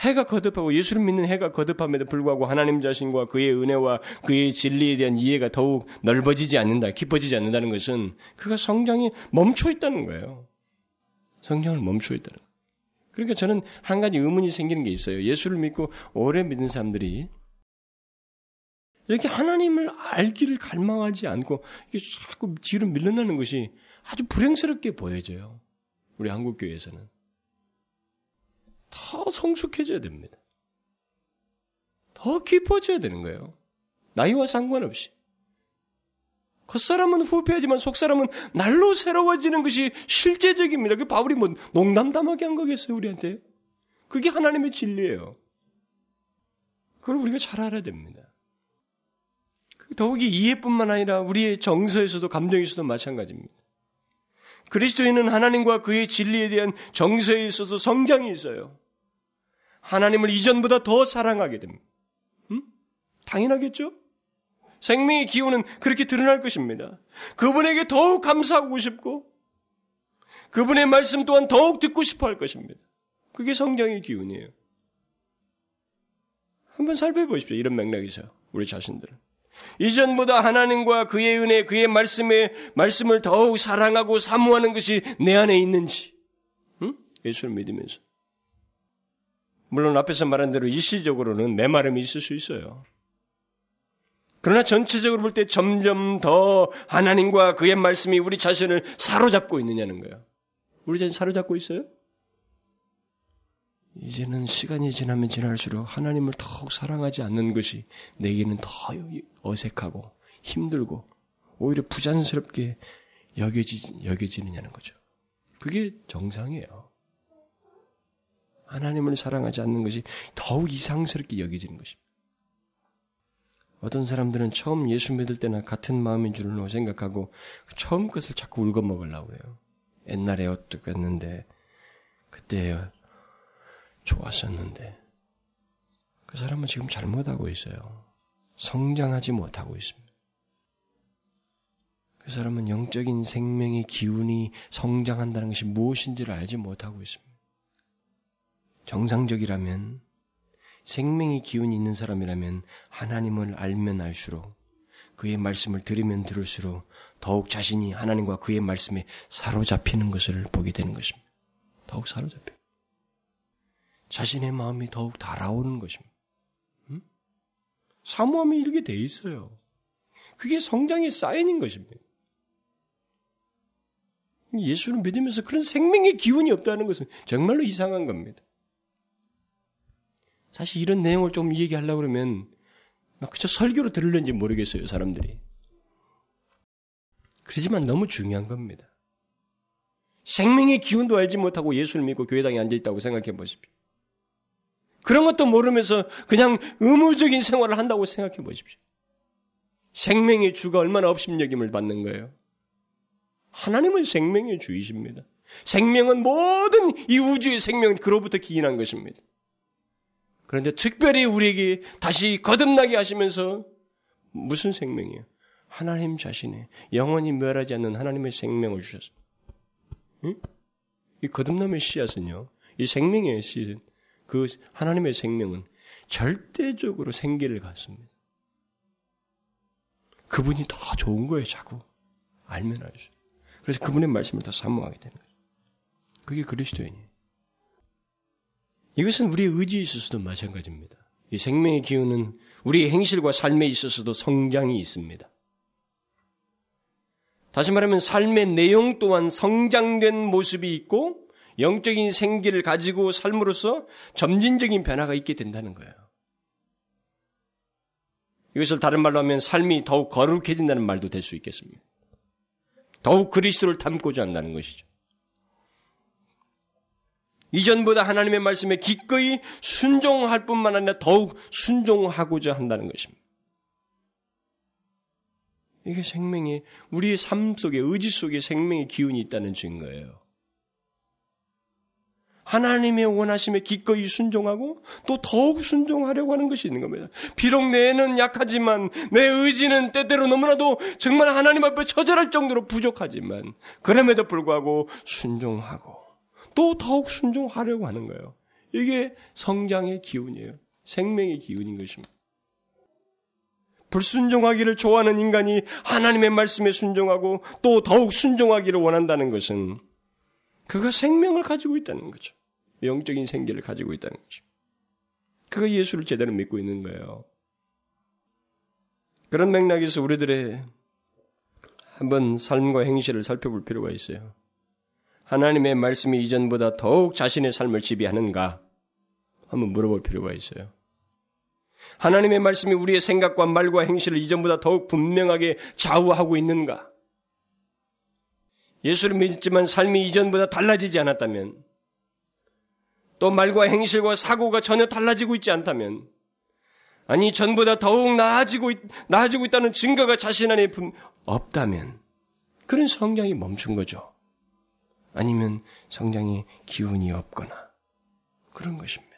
해가 거듭하고 예수를 믿는 해가 거듭함에도 불구하고 하나님 자신과 그의 은혜와 그의 진리에 대한 이해가 더욱 넓어지지 않는다, 깊어지지 않는다는 것은 그가 성장이 멈춰 있다는 거예요. 성장을 멈춰 있다는 거예요. 그러니까 저는 한 가지 의문이 생기는 게 있어요. 예수를 믿고 오래 믿는 사람들이 이렇게 하나님을 알기를 갈망하지 않고 이게 자꾸 뒤로 밀려나는 것이 아주 불행스럽게 보여져요. 우리 한국 교회에서는. 더 성숙해져야 됩니다. 더 깊어져야 되는 거예요. 나이와 상관없이. 겉사람은 후패하지만 속사람은 날로 새로워지는 것이 실제적입니다. 그 바울이 뭐 농담담하게 한 거겠어요, 우리한테? 그게 하나님의 진리예요. 그걸 우리가 잘 알아야 됩니다. 더욱이 이해뿐만 아니라 우리의 정서에서도 감정에서도 마찬가지입니다. 그리스도인은 하나님과 그의 진리에 대한 정서에 있어서 성장이 있어요. 하나님을 이전보다 더 사랑하게 됩니다. 음? 당연하겠죠? 생명의 기운은 그렇게 드러날 것입니다. 그분에게 더욱 감사하고 싶고, 그분의 말씀 또한 더욱 듣고 싶어 할 것입니다. 그게 성장의 기운이에요. 한번 살펴보십시오. 이런 맥락에서 우리 자신들은. 이전보다 하나님과 그의 은혜, 그의 말씀에 말씀을 더욱 사랑하고 사모하는 것이 내 안에 있는지, 응? 예수를 믿으면서. 물론 앞에서 말한 대로 일시적으로는 메마름이 있을 수 있어요. 그러나 전체적으로 볼 때 점점 더 하나님과 그의 말씀이 우리 자신을 사로잡고 있느냐는 거예요. 우리 자신 사로잡고 있어요? 이제는 시간이 지나면 지날수록 하나님을 더욱 사랑하지 않는 것이 내게는 더 어색하고 힘들고 오히려 부자연스럽게 여겨지, 여겨지느냐는 거죠. 그게 정상이에요. 하나님을 사랑하지 않는 것이 더욱 이상스럽게 여겨지는 것입니다. 어떤 사람들은 처음 예수 믿을 때나 같은 마음인 줄로 생각하고 처음 것을 자꾸 울고 먹으려고 해요. 옛날에 어떻겠는데 그때 좋았었는데 그 사람은 지금 잘못하고 있어요. 성장하지 못하고 있습니다. 그 사람은 영적인 생명의 기운이 성장한다는 것이 무엇인지를 알지 못하고 있습니다. 정상적이라면 생명의 기운이 있는 사람이라면 하나님을 알면 알수록 그의 말씀을 들으면 들을수록 더욱 자신이 하나님과 그의 말씀에 사로잡히는 것을 보게 되는 것입니다. 더욱 사로잡혀. 자신의 마음이 더욱 달아오는 것입니다. 음? 사모함이 이렇게 돼 있어요. 그게 성장의 사인인 것입니다. 예수를 믿으면서 그런 생명의 기운이 없다는 것은 정말로 이상한 겁니다. 사실 이런 내용을 좀 얘기하려고 그러면 그저 설교로 들을는지 모르겠어요, 사람들이. 그러지만 너무 중요한 겁니다. 생명의 기운도 알지 못하고 예수를 믿고 교회당에 앉아있다고 생각해 보십시오. 그런 것도 모르면서 그냥 의무적인 생활을 한다고 생각해 보십시오. 생명의 주가 얼마나 업심여김을 받는 거예요. 하나님은 생명의 주이십니다. 생명은 모든 이 우주의 생명은 그로부터 기인한 것입니다. 그런데 특별히 우리에게 다시 거듭나게 하시면서 무슨 생명이에요? 하나님 자신의 영원히 멸하지 않는 하나님의 생명을 주셨어요. 응? 이 거듭남의 씨앗은요, 이 생명의 씨앗은 그 하나님의 생명은 절대적으로 생기를 갖습니다. 그분이 더 좋은 거예요, 자꾸. 알면 알죠. 그래서 그분의 말씀을 더 사모하게 되는 거예요. 그게 그리스도인이에요. 이것은 우리의 의지에 있어서도 마찬가지입니다. 이 생명의 기운은 우리의 행실과 삶에 있어서도 성장이 있습니다. 다시 말하면 삶의 내용 또한 성장된 모습이 있고 영적인 생기를 가지고 삶으로써 점진적인 변화가 있게 된다는 거예요. 이것을 다른 말로 하면 삶이 더욱 거룩해진다는 말도 될 수 있겠습니다. 더욱 그리스도를 닮고자 한다는 것이죠. 이전보다 하나님의 말씀에 기꺼이 순종할 뿐만 아니라 더욱 순종하고자 한다는 것입니다. 이게 생명이 우리의 삶 속에 의지 속에 생명의 기운이 있다는 증거예요. 하나님의 원하심에 기꺼이 순종하고 또 더욱 순종하려고 하는 것이 있는 겁니다. 비록 내는 약하지만 내 의지는 때때로 너무나도 정말 하나님 앞에 처절할 정도로 부족하지만 그럼에도 불구하고 순종하고 또 더욱 순종하려고 하는 거예요. 이게 성장의 기운이에요. 생명의 기운인 것입니다. 불순종하기를 좋아하는 인간이 하나님의 말씀에 순종하고 또 더욱 순종하기를 원한다는 것은 그가 생명을 가지고 있다는 거죠. 영적인 생기를 가지고 있다는 거죠. 그가 예수를 제대로 믿고 있는 거예요. 그런 맥락에서 우리들의 한번 삶과 행실을 살펴볼 필요가 있어요. 하나님의 말씀이 이전보다 더욱 자신의 삶을 지배하는가? 한번 물어볼 필요가 있어요. 하나님의 말씀이 우리의 생각과 말과 행실을 이전보다 더욱 분명하게 좌우하고 있는가? 예수를 믿지만 삶이 이전보다 달라지지 않았다면, 또 말과 행실과 사고가 전혀 달라지고 있지 않다면, 아니 전보다 더욱 나아지고 나아지고 있다는 증거가 자신 안에 없다면, 그런 성장이 멈춘 거죠. 아니면 성장의 기운이 없거나 그런 것입니다.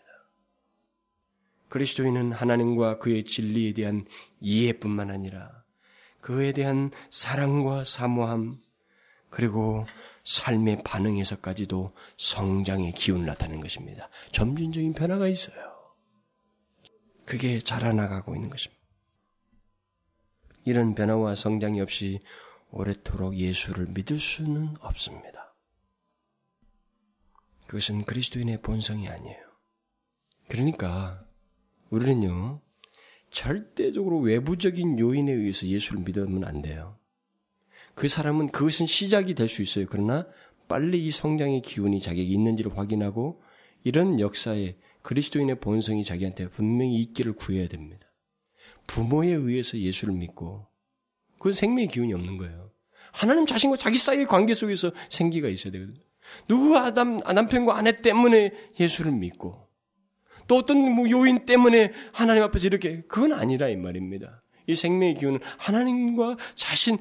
그리스도인은 하나님과 그의 진리에 대한 이해뿐만 아니라 그에 대한 사랑과 사모함 그리고 삶의 반응에서까지도 성장의 기운을 나타내는 것입니다. 점진적인 변화가 있어요. 그게 자라나가고 있는 것입니다. 이런 변화와 성장이 없이 오래도록 예수를 믿을 수는 없습니다. 그것은 그리스도인의 본성이 아니에요. 그러니까 우리는요 절대적으로 외부적인 요인에 의해서 예수를 믿으면 안 돼요. 그 사람은 그것은 시작이 될 수 있어요. 그러나 빨리 이 성장의 기운이 자기에게 있는지를 확인하고 이런 역사에 그리스도인의 본성이 자기한테 분명히 있기를 구해야 됩니다. 부모에 의해서 예수를 믿고 그건 생명의 기운이 없는 거예요. 하나님 자신과 자기 사이의 관계 속에서 생기가 있어야 되거든요. 누구 아담, 남편과 아내 때문에 예수를 믿고 또 어떤 뭐 요인 때문에 하나님 앞에서 이렇게 그건 아니라 이 말입니다. 이 생명의 기운은 하나님과 자신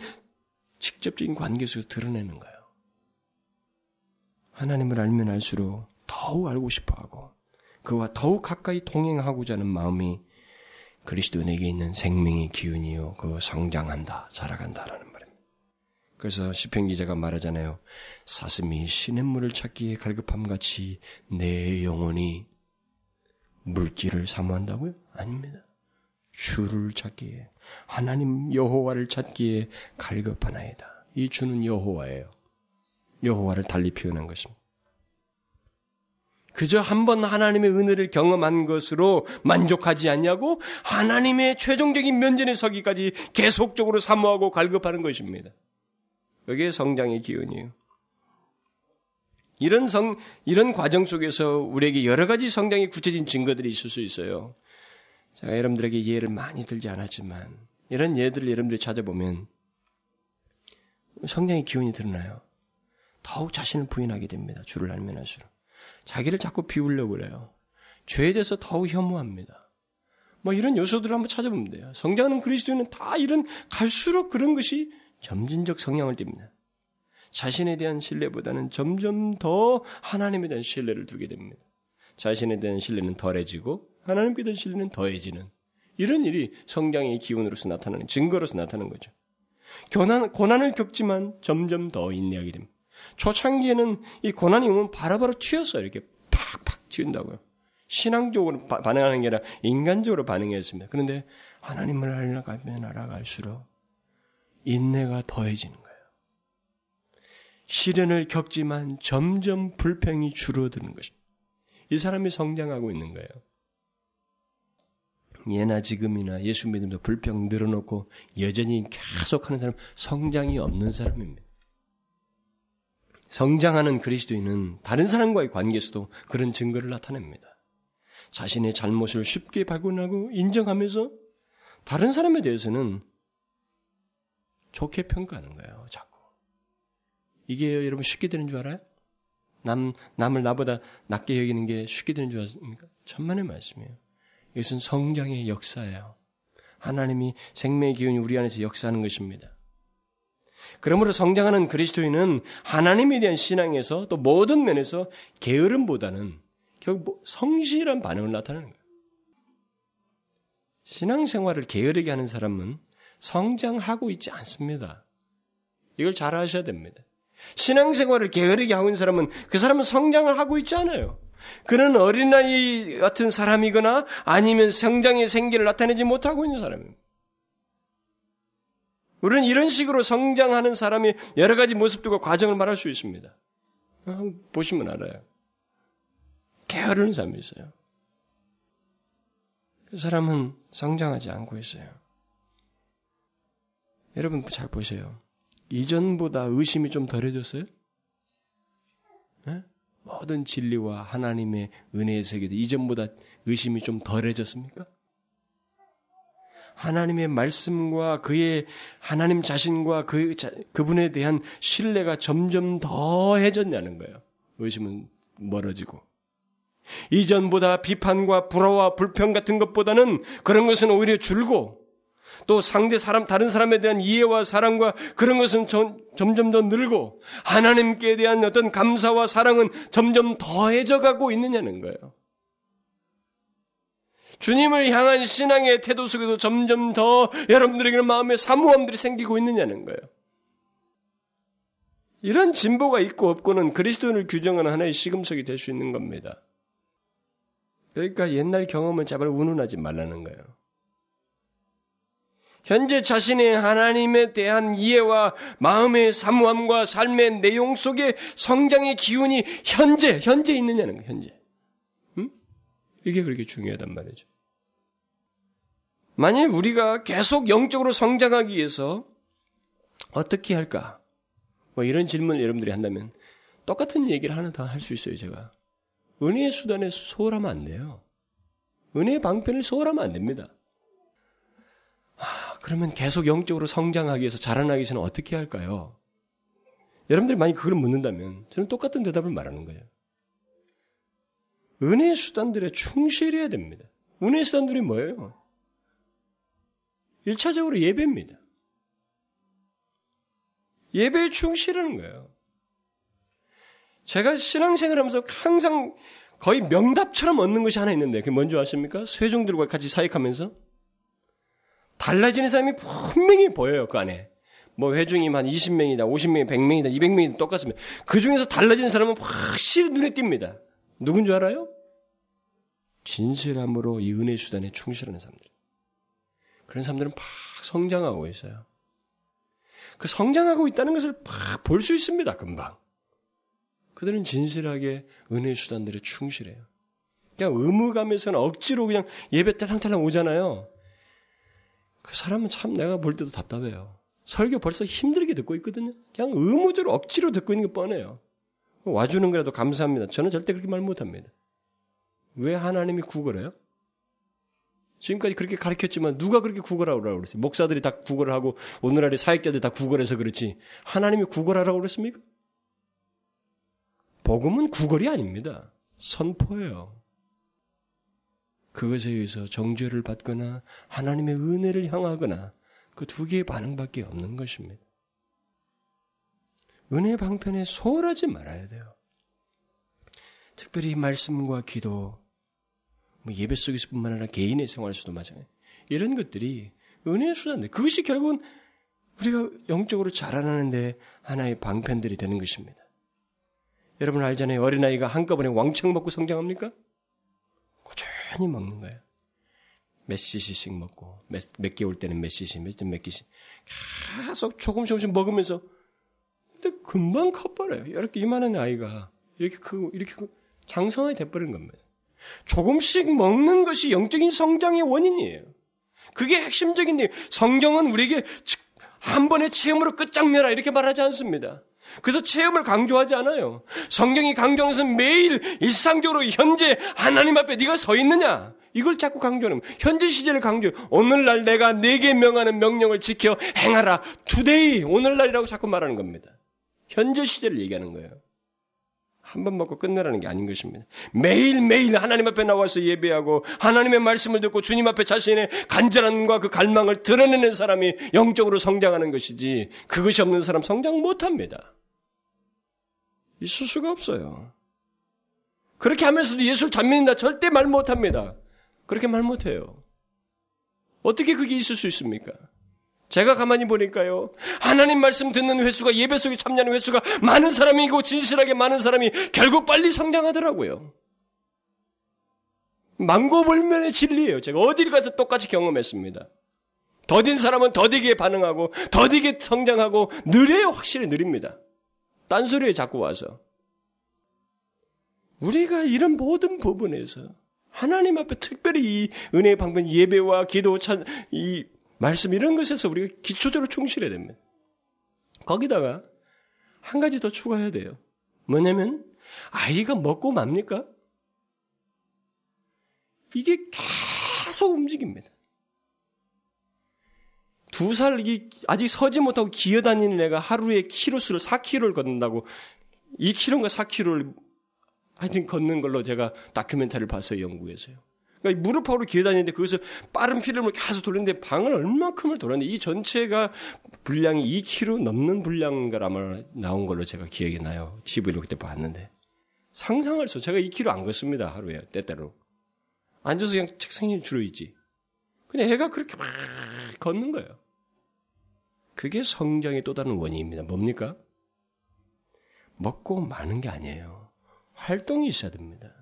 직접적인 관계 속에서 드러내는 거예요. 하나님을 알면 알수록 더욱 알고 싶어 하고 그와 더욱 가까이 동행하고자 하는 마음이 그리스도인에게 있는 생명의 기운이요. 그 성장한다, 자라간다라는 그래서 시편 기자가 말하잖아요. 사슴이 시냇물을 찾기에 갈급함 같이 내 영혼이 물질을 사모한다고요? 아닙니다. 주를 찾기에 하나님 여호와를 찾기에 갈급하나이다. 이 주는 여호와예요. 여호와를 달리 표현한 것입니다. 그저 한 번 하나님의 은혜를 경험한 것으로 만족하지 않냐고 하나님의 최종적인 면전에 서기까지 계속적으로 사모하고 갈급하는 것입니다. 여기에 성장의 기운이에요. 이런 성, 이런 과정 속에서 우리에게 여러 가지 성장의 구체적인 증거들이 있을 수 있어요. 제가 여러분들에게 예를 많이 들지 않았지만, 이런 예들을 여러분들이 찾아보면, 성장의 기운이 드러나요. 더욱 자신을 부인하게 됩니다. 주를 알면 할수록. 자기를 자꾸 비우려고 그래요. 죄에 대해서 더욱 혐오합니다. 뭐 이런 요소들을 한번 찾아보면 돼요. 성장하는 그리스도인은 다 이런 갈수록 그런 것이 점진적 성향을 띱니다. 자신에 대한 신뢰보다는 점점 더 하나님에 대한 신뢰를 두게 됩니다. 자신에 대한 신뢰는 덜해지고 하나님께 대한 신뢰는 더해지는 이런 일이 성장의 기운으로서 나타나는 증거로서 나타나는 거죠. 고난, 고난을 겪지만 점점 더 인내하게 됩니다. 초창기에는 이 고난이 오면 바로바로 튀어서 이렇게 팍팍 튀운다고요. 신앙적으로 바, 반응하는 게 아니라 인간적으로 반응했습니다. 그런데 하나님을 알아가면 알아갈수록 인내가 더해지는 거예요. 시련을 겪지만 점점 불평이 줄어드는 것입니다. 이 사람이 성장하고 있는 거예요. 예나 지금이나 예수 믿음도 불평 늘어놓고 여전히 계속하는 사람 성장이 없는 사람입니다. 성장하는 그리스도인은 다른 사람과의 관계에서도 그런 증거를 나타냅니다. 자신의 잘못을 쉽게 발견하고 인정하면서 다른 사람에 대해서는 좋게 평가하는 거예요, 자꾸. 이게 여러분 쉽게 되는 줄 알아요? 남, 남을 나보다 낮게 여기는 게 쉽게 되는 줄 아십니까? 천만의 말씀이에요. 이것은 성장의 역사예요. 하나님이 생명의 기운이 우리 안에서 역사하는 것입니다. 그러므로 성장하는 그리스도인은 하나님에 대한 신앙에서 또 모든 면에서 게으름보다는 결국 뭐 성실한 반응을 나타내는 거예요. 신앙생활을 게으르게 하는 사람은 성장하고 있지 않습니다. 이걸 잘 아셔야 됩니다. 신앙생활을 게으르게 하고 있는 사람은 그 사람은 성장을 하고 있지 않아요. 그는 어린아이 같은 사람이거나 아니면 성장의 생기를 나타내지 못하고 있는 사람입니다. 우리는 이런 식으로 성장하는 사람이 여러 가지 모습들과 과정을 말할 수 있습니다. 보시면 알아요. 게으른 사람이 있어요. 그 사람은 성장하지 않고 있어요. 여러분 잘 보세요. 이전보다 의심이 좀 덜해졌어요? 네? 모든 진리와 하나님의 은혜의 세계도 이전보다 의심이 좀 덜해졌습니까? 하나님의 말씀과 그의 하나님 자신과 그 그분에 대한 신뢰가 점점 더해졌냐는 거예요. 의심은 멀어지고 이전보다 비판과 불화와 불평 같은 것보다는 그런 것은 오히려 줄고 또 상대 사람, 다른 사람에 대한 이해와 사랑과 그런 것은 점, 점점 더 늘고 하나님께 대한 어떤 감사와 사랑은 점점 더해져 가고 있느냐는 거예요. 주님을 향한 신앙의 태도 속에도 점점 더 여러분들에게는 마음의 사무함들이 생기고 있느냐는 거예요. 이런 진보가 있고 없고는 그리스도인을 규정하는 하나의 시금석이 될 수 있는 겁니다. 그러니까 옛날 경험은 제발 운운하지 말라는 거예요. 현재 자신의 하나님에 대한 이해와 마음의 사무함과 삶의 내용 속에 성장의 기운이 현재, 현재 있느냐는 거예요, 현재. 음? 이게 그렇게 중요하단 말이죠. 만일 우리가 계속 영적으로 성장하기 위해서 어떻게 할까? 뭐 이런 질문을 여러분들이 한다면 똑같은 얘기를 하나 더 할 수 있어요, 제가. 은혜의 수단에 소홀하면 안 돼요. 은혜의 방편을 소홀하면 안 됩니다. 아, 그러면 계속 영적으로 성장하기 위해서 자라나기 위해서는 어떻게 할까요? 여러분들이 만약 그걸 묻는다면 저는 똑같은 대답을 말하는 거예요. 은혜의 수단들에 충실해야 됩니다. 은혜의 수단들이 뭐예요? 1차적으로 예배입니다. 예배에 충실하는 거예요. 제가 신앙생활 하면서 항상 거의 명답처럼 얻는 것이 하나 있는데 그게 뭔지 아십니까? 세종들과 같이 사역하면서 달라지는 사람이 분명히 보여요, 그 안에. 뭐 회중이 한 20명이다, 50명이다, 100명이다, 200명이다 똑같습니다. 그 중에서 달라지는 사람은 확실히 눈에 띕니다. 누군 줄 알아요? 진실함으로 이 은혜 수단에 충실하는 사람들. 그런 사람들은 팍 성장하고 있어요. 그 성장하고 있다는 것을 팍볼수 있습니다, 금방. 그들은 진실하게 은혜 수단들에 충실해요. 그냥 의무감에서는 억지로 그냥 예배 딸랑딸랑 오잖아요. 그 사람은 참 내가 볼 때도 답답해요. 설교 벌써 힘들게 듣고 있거든요. 그냥 의무적으로 억지로 듣고 있는 게 뻔해요. 와주는 거라도 감사합니다. 저는 절대 그렇게 말 못합니다. 왜 하나님이 구걸해요? 지금까지 그렇게 가르쳤지만 누가 그렇게 구걸하라고 그랬어요? 목사들이 다 구걸을 하고 오늘날의 사역자들이 다 구걸해서 그렇지 하나님이 구걸하라고 그랬습니까? 복음은 구걸이 아닙니다. 선포예요. 그것에 의해서 정죄를 받거나 하나님의 은혜를 향하거나 그 두 개의 반응밖에 없는 것입니다. 은혜 방편에 소홀하지 말아야 돼요. 특별히 말씀과 기도, 뭐 예배 속에서뿐만 아니라 개인의 생활에서도 마찬가지. 이런 것들이 은혜의 수단인데 그것이 결국은 우리가 영적으로 자라나는데 하나의 방편들이 되는 것입니다. 여러분 알잖아요. 어린아이가 한꺼번에 왕창 먹고 성장합니까? 꾸준히 먹는 거예요. 몇 cc씩 먹고 몇, 몇 개월 때는 몇 cc, 몇몇 개씩 계속 조금씩 조금씩 먹으면서 근데 금방 커버려요. 이렇게 이만한 아이가 이렇게 크고 이렇게 크고 장성하게 돼버린 겁니다. 조금씩 먹는 것이 영적인 성장의 원인이에요. 그게 핵심적인 데 성경은 우리에게 한 번의 체험으로 끝장내라 이렇게 말하지 않습니다. 그래서 체험을 강조하지 않아요. 성경이 강조하는 것은 매일 일상적으로 현재 하나님 앞에 네가 서 있느냐 이걸 자꾸 강조하는 거예요. 현재 시제를 강조해 오늘날 내가 내게 명하는 명령을 지켜 행하라. today 오늘날이라고 자꾸 말하는 겁니다. 현재 시제를 얘기하는 거예요. 한 번 먹고 끝내라는 게 아닌 것입니다. 매일매일 하나님 앞에 나와서 예배하고 하나님의 말씀을 듣고 주님 앞에 자신의 간절함과 그 갈망을 드러내는 사람이 영적으로 성장하는 것이지 그것이 없는 사람 성장 못합니다. 있을 수가 없어요. 그렇게 하면서도 예수를 잘 믿는다 절대 말 못합니다. 그렇게 말 못해요. 어떻게 그게 있을 수 있습니까? 제가 가만히 보니까요. 하나님 말씀 듣는 횟수가 예배 속에 참여하는 횟수가 많은 사람이고 진실하게 많은 사람이 결국 빨리 성장하더라고요. 망고불면의 진리예요. 제가 어디를 가서 똑같이 경험했습니다. 더딘 사람은 더디게 반응하고 더디게 성장하고 느려요. 확실히 느립니다. 딴소리에 자꾸 와서. 우리가 이런 모든 부분에서 하나님 앞에 특별히 이 은혜의 방편 예배와 기도 찬, 이 말씀 이런 것에서 우리가 기초적으로 충실해야 됩니다. 거기다가 한 가지 더 추가해야 돼요. 뭐냐면 아이가 먹고 맙니까? 이게 계속 움직입니다. 두 살, 아직 서지 못하고 기어다니는 애가 하루에 키로수를 4km를 걷는다고 2km인가 4km를 하여튼 걷는 걸로 제가 다큐멘터리를 봤어요, 영국에서요. 그러니까 무릎하고 기어다니는데 그것을 빠른 필름을 계속 돌리는데 방을 얼마큼을 돌았는데 이 전체가 분량이 2kg 넘는 분량인가 아마 나온 걸로 제가 기억이 나요. TV로 그때 봤는데. 상상할 수, 제가 2kg 안 걷습니다, 하루에, 때때로. 앉아서 그냥 책상에 주로 있지. 그냥 애가 그렇게 막 걷는 거예요. 그게 성장의 또 다른 원인입니다. 뭡니까? 먹고 마는 게 아니에요. 활동이 있어야 됩니다.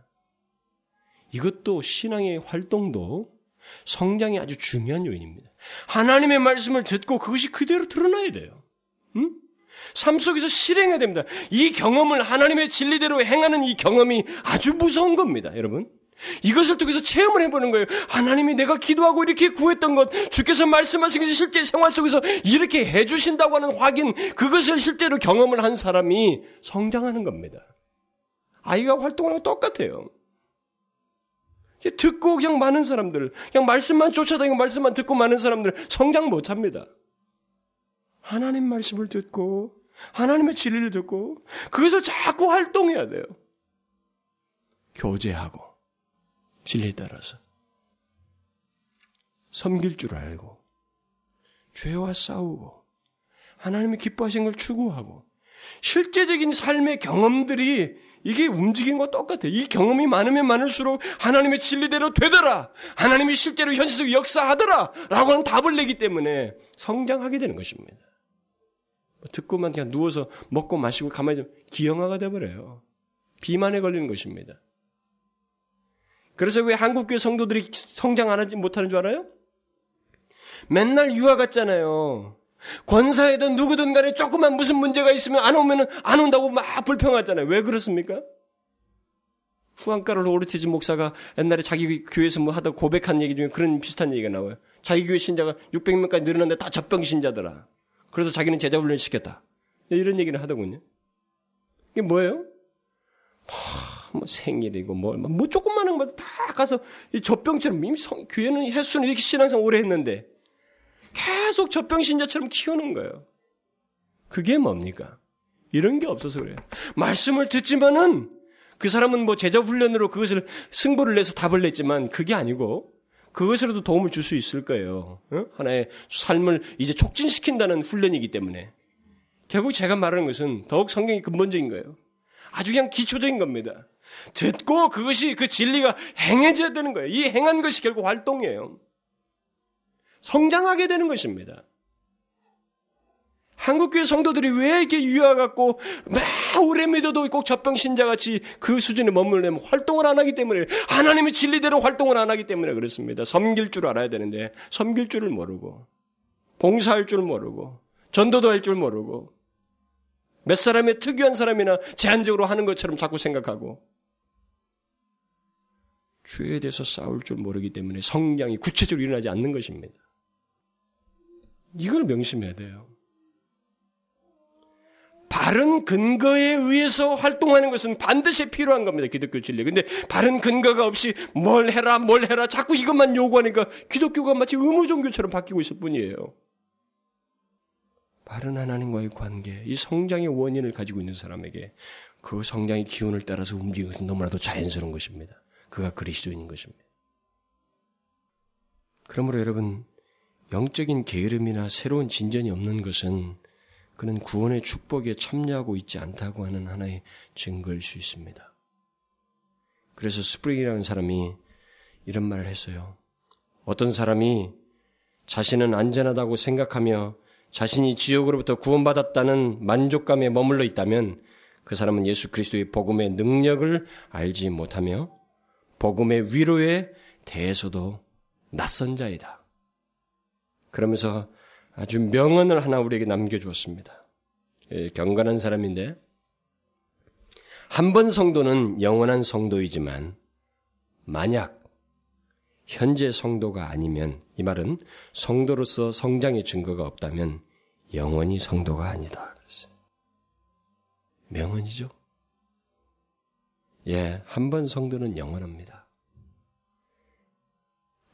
이것도 신앙의 활동도 성장이 아주 중요한 요인입니다. 하나님의 말씀을 듣고 그것이 그대로 드러나야 돼요. 응? 삶 속에서 실행해야 됩니다. 이 경험을 하나님의 진리대로 행하는 이 경험이 아주 무서운 겁니다, 여러분. 이것을 통해서 체험을 해보는 거예요. 하나님이 내가 기도하고 이렇게 구했던 것, 주께서 말씀하신 것이 실제 생활 속에서 이렇게 해주신다고 하는 확인, 그것을 실제로 경험을 한 사람이 성장하는 겁니다. 아이가 활동하는 거 똑같아요. 듣고 그냥 많은 사람들, 그냥 말씀만 쫓아다니고 말씀만 듣고 많은 사람들 성장 못 합니다. 하나님 말씀을 듣고, 하나님의 진리를 듣고, 그것을 자꾸 활동해야 돼요. 교제하고, 진리에 따라서. 섬길 줄 알고, 죄와 싸우고, 하나님의 기뻐하신 걸 추구하고, 실제적인 삶의 경험들이 이게 움직인 거 똑같아요. 이 경험이 많으면 많을수록 하나님의 진리대로 되더라. 하나님이 실제로 현실 속 역사하더라. 라고 하는 답을 내기 때문에 성장하게 되는 것입니다. 뭐 듣고만 그냥 누워서 먹고 마시고 가만히 좀 기형아가 돼버려요. 비만에 걸리는 것입니다. 그래서 왜 한국교회 성도들이 성장 안 하지 못하는 줄 알아요? 맨날 유아 같잖아요. 권사이든 누구든 간에 조금만 무슨 문제가 있으면 안 오면은 안 온다고 막 불평하잖아요. 왜 그렇습니까? 후안가를 오르티즈 목사가 옛날에 자기 교회에서 뭐 하다 고백한 얘기 중에 그런 비슷한 얘기가 나와요. 자기 교회 신자가 600명까지 늘어났는데 다 젖병 신자더라. 그래서 자기는 제자 훈련 시켰다. 이런 얘기를 하더군요. 이게 뭐예요? 뭐 생일이고 뭐, 뭐 조금만한 것도 다 가서 이 젖병처럼 이미 성, 교회는 횟수는 이렇게 신앙상 오래 했는데 계속 젖병신자처럼 키우는 거예요. 그게 뭡니까? 이런 게 없어서 그래요. 말씀을 듣지만은 그 사람은 뭐 제자 훈련으로 그것을 승부를 내서 답을 냈지만 그게 아니고 그것으로도 도움을 줄 수 있을 거예요. 어? 하나의 삶을 이제 촉진시킨다는 훈련이기 때문에 결국 제가 말하는 것은 더욱 성경이 근본적인 거예요. 아주 그냥 기초적인 겁니다. 듣고 그것이 그 진리가 행해져야 되는 거예요. 이 행한 것이 결국 활동이에요. 성장하게 되는 것입니다. 한국교회 성도들이 왜 이렇게 유아같고 막 오래 믿어도 꼭 젖병신자같이 그 수준에 머물려면 활동을 안 하기 때문에 하나님의 진리대로 활동을 안 하기 때문에 그렇습니다. 섬길 줄 알아야 되는데 섬길 줄을 모르고 봉사할 줄 모르고 전도도 할 줄 모르고 몇 사람의 특유한 사람이나 제한적으로 하는 것처럼 자꾸 생각하고 주에 대해서 싸울 줄 모르기 때문에 성장이 구체적으로 일어나지 않는 것입니다. 이걸 명심해야 돼요. 바른 근거에 의해서 활동하는 것은 반드시 필요한 겁니다. 기독교 진리. 근데 바른 근거가 없이 뭘 해라, 뭘 해라, 자꾸 이것만 요구하니까 기독교가 마치 의무 종교처럼 바뀌고 있을 뿐이에요. 바른 하나님과의 관계, 이 성장의 원인을 가지고 있는 사람에게 그 성장의 기운을 따라서 움직이는 것은 너무나도 자연스러운 것입니다. 그가 그리스도인인 것입니다. 그러므로 여러분, 영적인 게으름이나 새로운 진전이 없는 것은 그는 구원의 축복에 참여하고 있지 않다고 하는 하나의 증거일 수 있습니다. 그래서 스프링이라는 사람이 이런 말을 했어요. 어떤 사람이 자신은 안전하다고 생각하며 자신이 지옥으로부터 구원받았다는 만족감에 머물러 있다면 그 사람은 예수 그리스도의 복음의 능력을 알지 못하며 복음의 위로에 대해서도 낯선 자이다. 그러면서 아주 명언을 하나 우리에게 남겨주었습니다. 예, 경건한 사람인데 한 번 성도는 영원한 성도이지만 만약 현재 성도가 아니면 이 말은 성도로서 성장의 증거가 없다면 영원히 성도가 아니다. 명언이죠. 예, 한 번 성도는 영원합니다.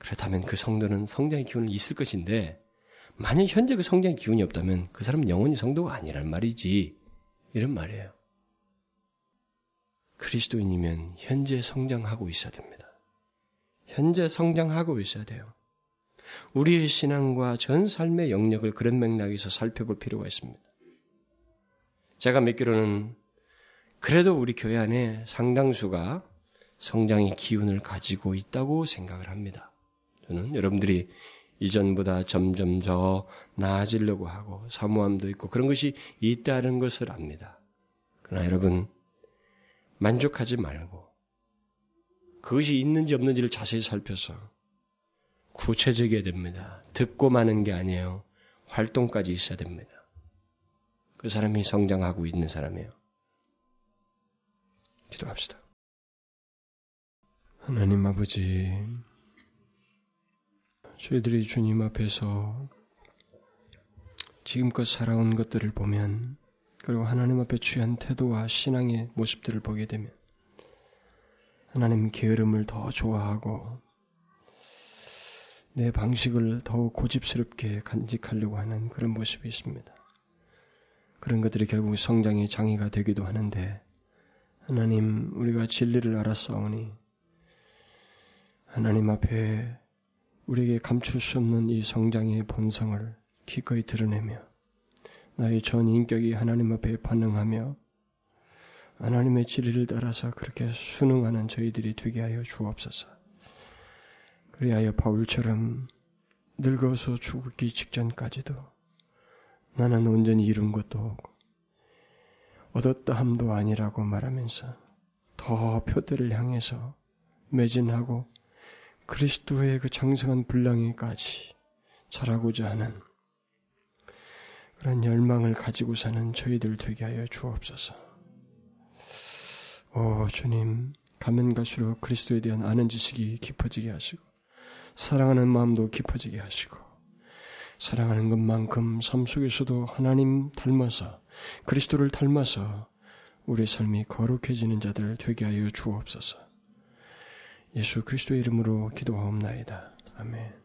그렇다면 그 성도는 성장의 기운을 있을 것인데 만약 현재 그 성장의 기운이 없다면 그 사람은 영원히 성도가 아니란 말이지. 이런 말이에요. 그리스도인이면 현재 성장하고 있어야 됩니다. 현재 성장하고 있어야 돼요. 우리의 신앙과 전 삶의 영역을 그런 맥락에서 살펴볼 필요가 있습니다. 제가 믿기로는 그래도 우리 교회 안에 상당수가 성장의 기운을 가지고 있다고 생각을 합니다. 저는 여러분들이 이전보다 점점 더 나아지려고 하고 사모함도 있고 그런 것이 있다는 것을 압니다. 그러나 여러분 만족하지 말고 그것이 있는지 없는지를 자세히 살펴서 구체적이어야 됩니다. 듣고 마는 게 아니에요. 활동까지 있어야 됩니다. 그 사람이 성장하고 있는 사람이에요. 기도합시다. 하나님 아버지, 저희들이 주님 앞에서 지금껏 살아온 것들을 보면 그리고 하나님 앞에 취한 태도와 신앙의 모습들을 보게 되면 하나님 게으름을 더 좋아하고 내 방식을 더욱 고집스럽게 간직하려고 하는 그런 모습이 있습니다. 그런 것들이 결국 성장의 장애가 되기도 하는데 하나님 우리가 진리를 알았사오니 하나님 앞에 우리에게 감출 수 없는 이 성장의 본성을 기꺼이 드러내며 나의 전 인격이 하나님 앞에 반응하며 하나님의 진리를 따라서 그렇게 순응하는 저희들이 되게 하여 주옵소서. 그리하여 바울처럼 늙어서 죽기 직전까지도 나는 온전히 이룬 것도 없고 얻었다 함도 아니라고 말하면서 더 표대를 향해서 매진하고 그리스도의 그 장성한 분량에까지 자라고자 하는 그런 열망을 가지고 사는 저희들 되게 하여 주옵소서. 오 주님, 가면 갈수록 그리스도에 대한 아는 지식이 깊어지게 하시고 사랑하는 마음도 깊어지게 하시고 사랑하는 것만큼 삶 속에서도 하나님 닮아서 그리스도를 닮아서 우리 삶이 거룩해지는 자들 되게 하여 주옵소서. 예수 그리스도의 이름으로 기도하옵나이다. 아멘.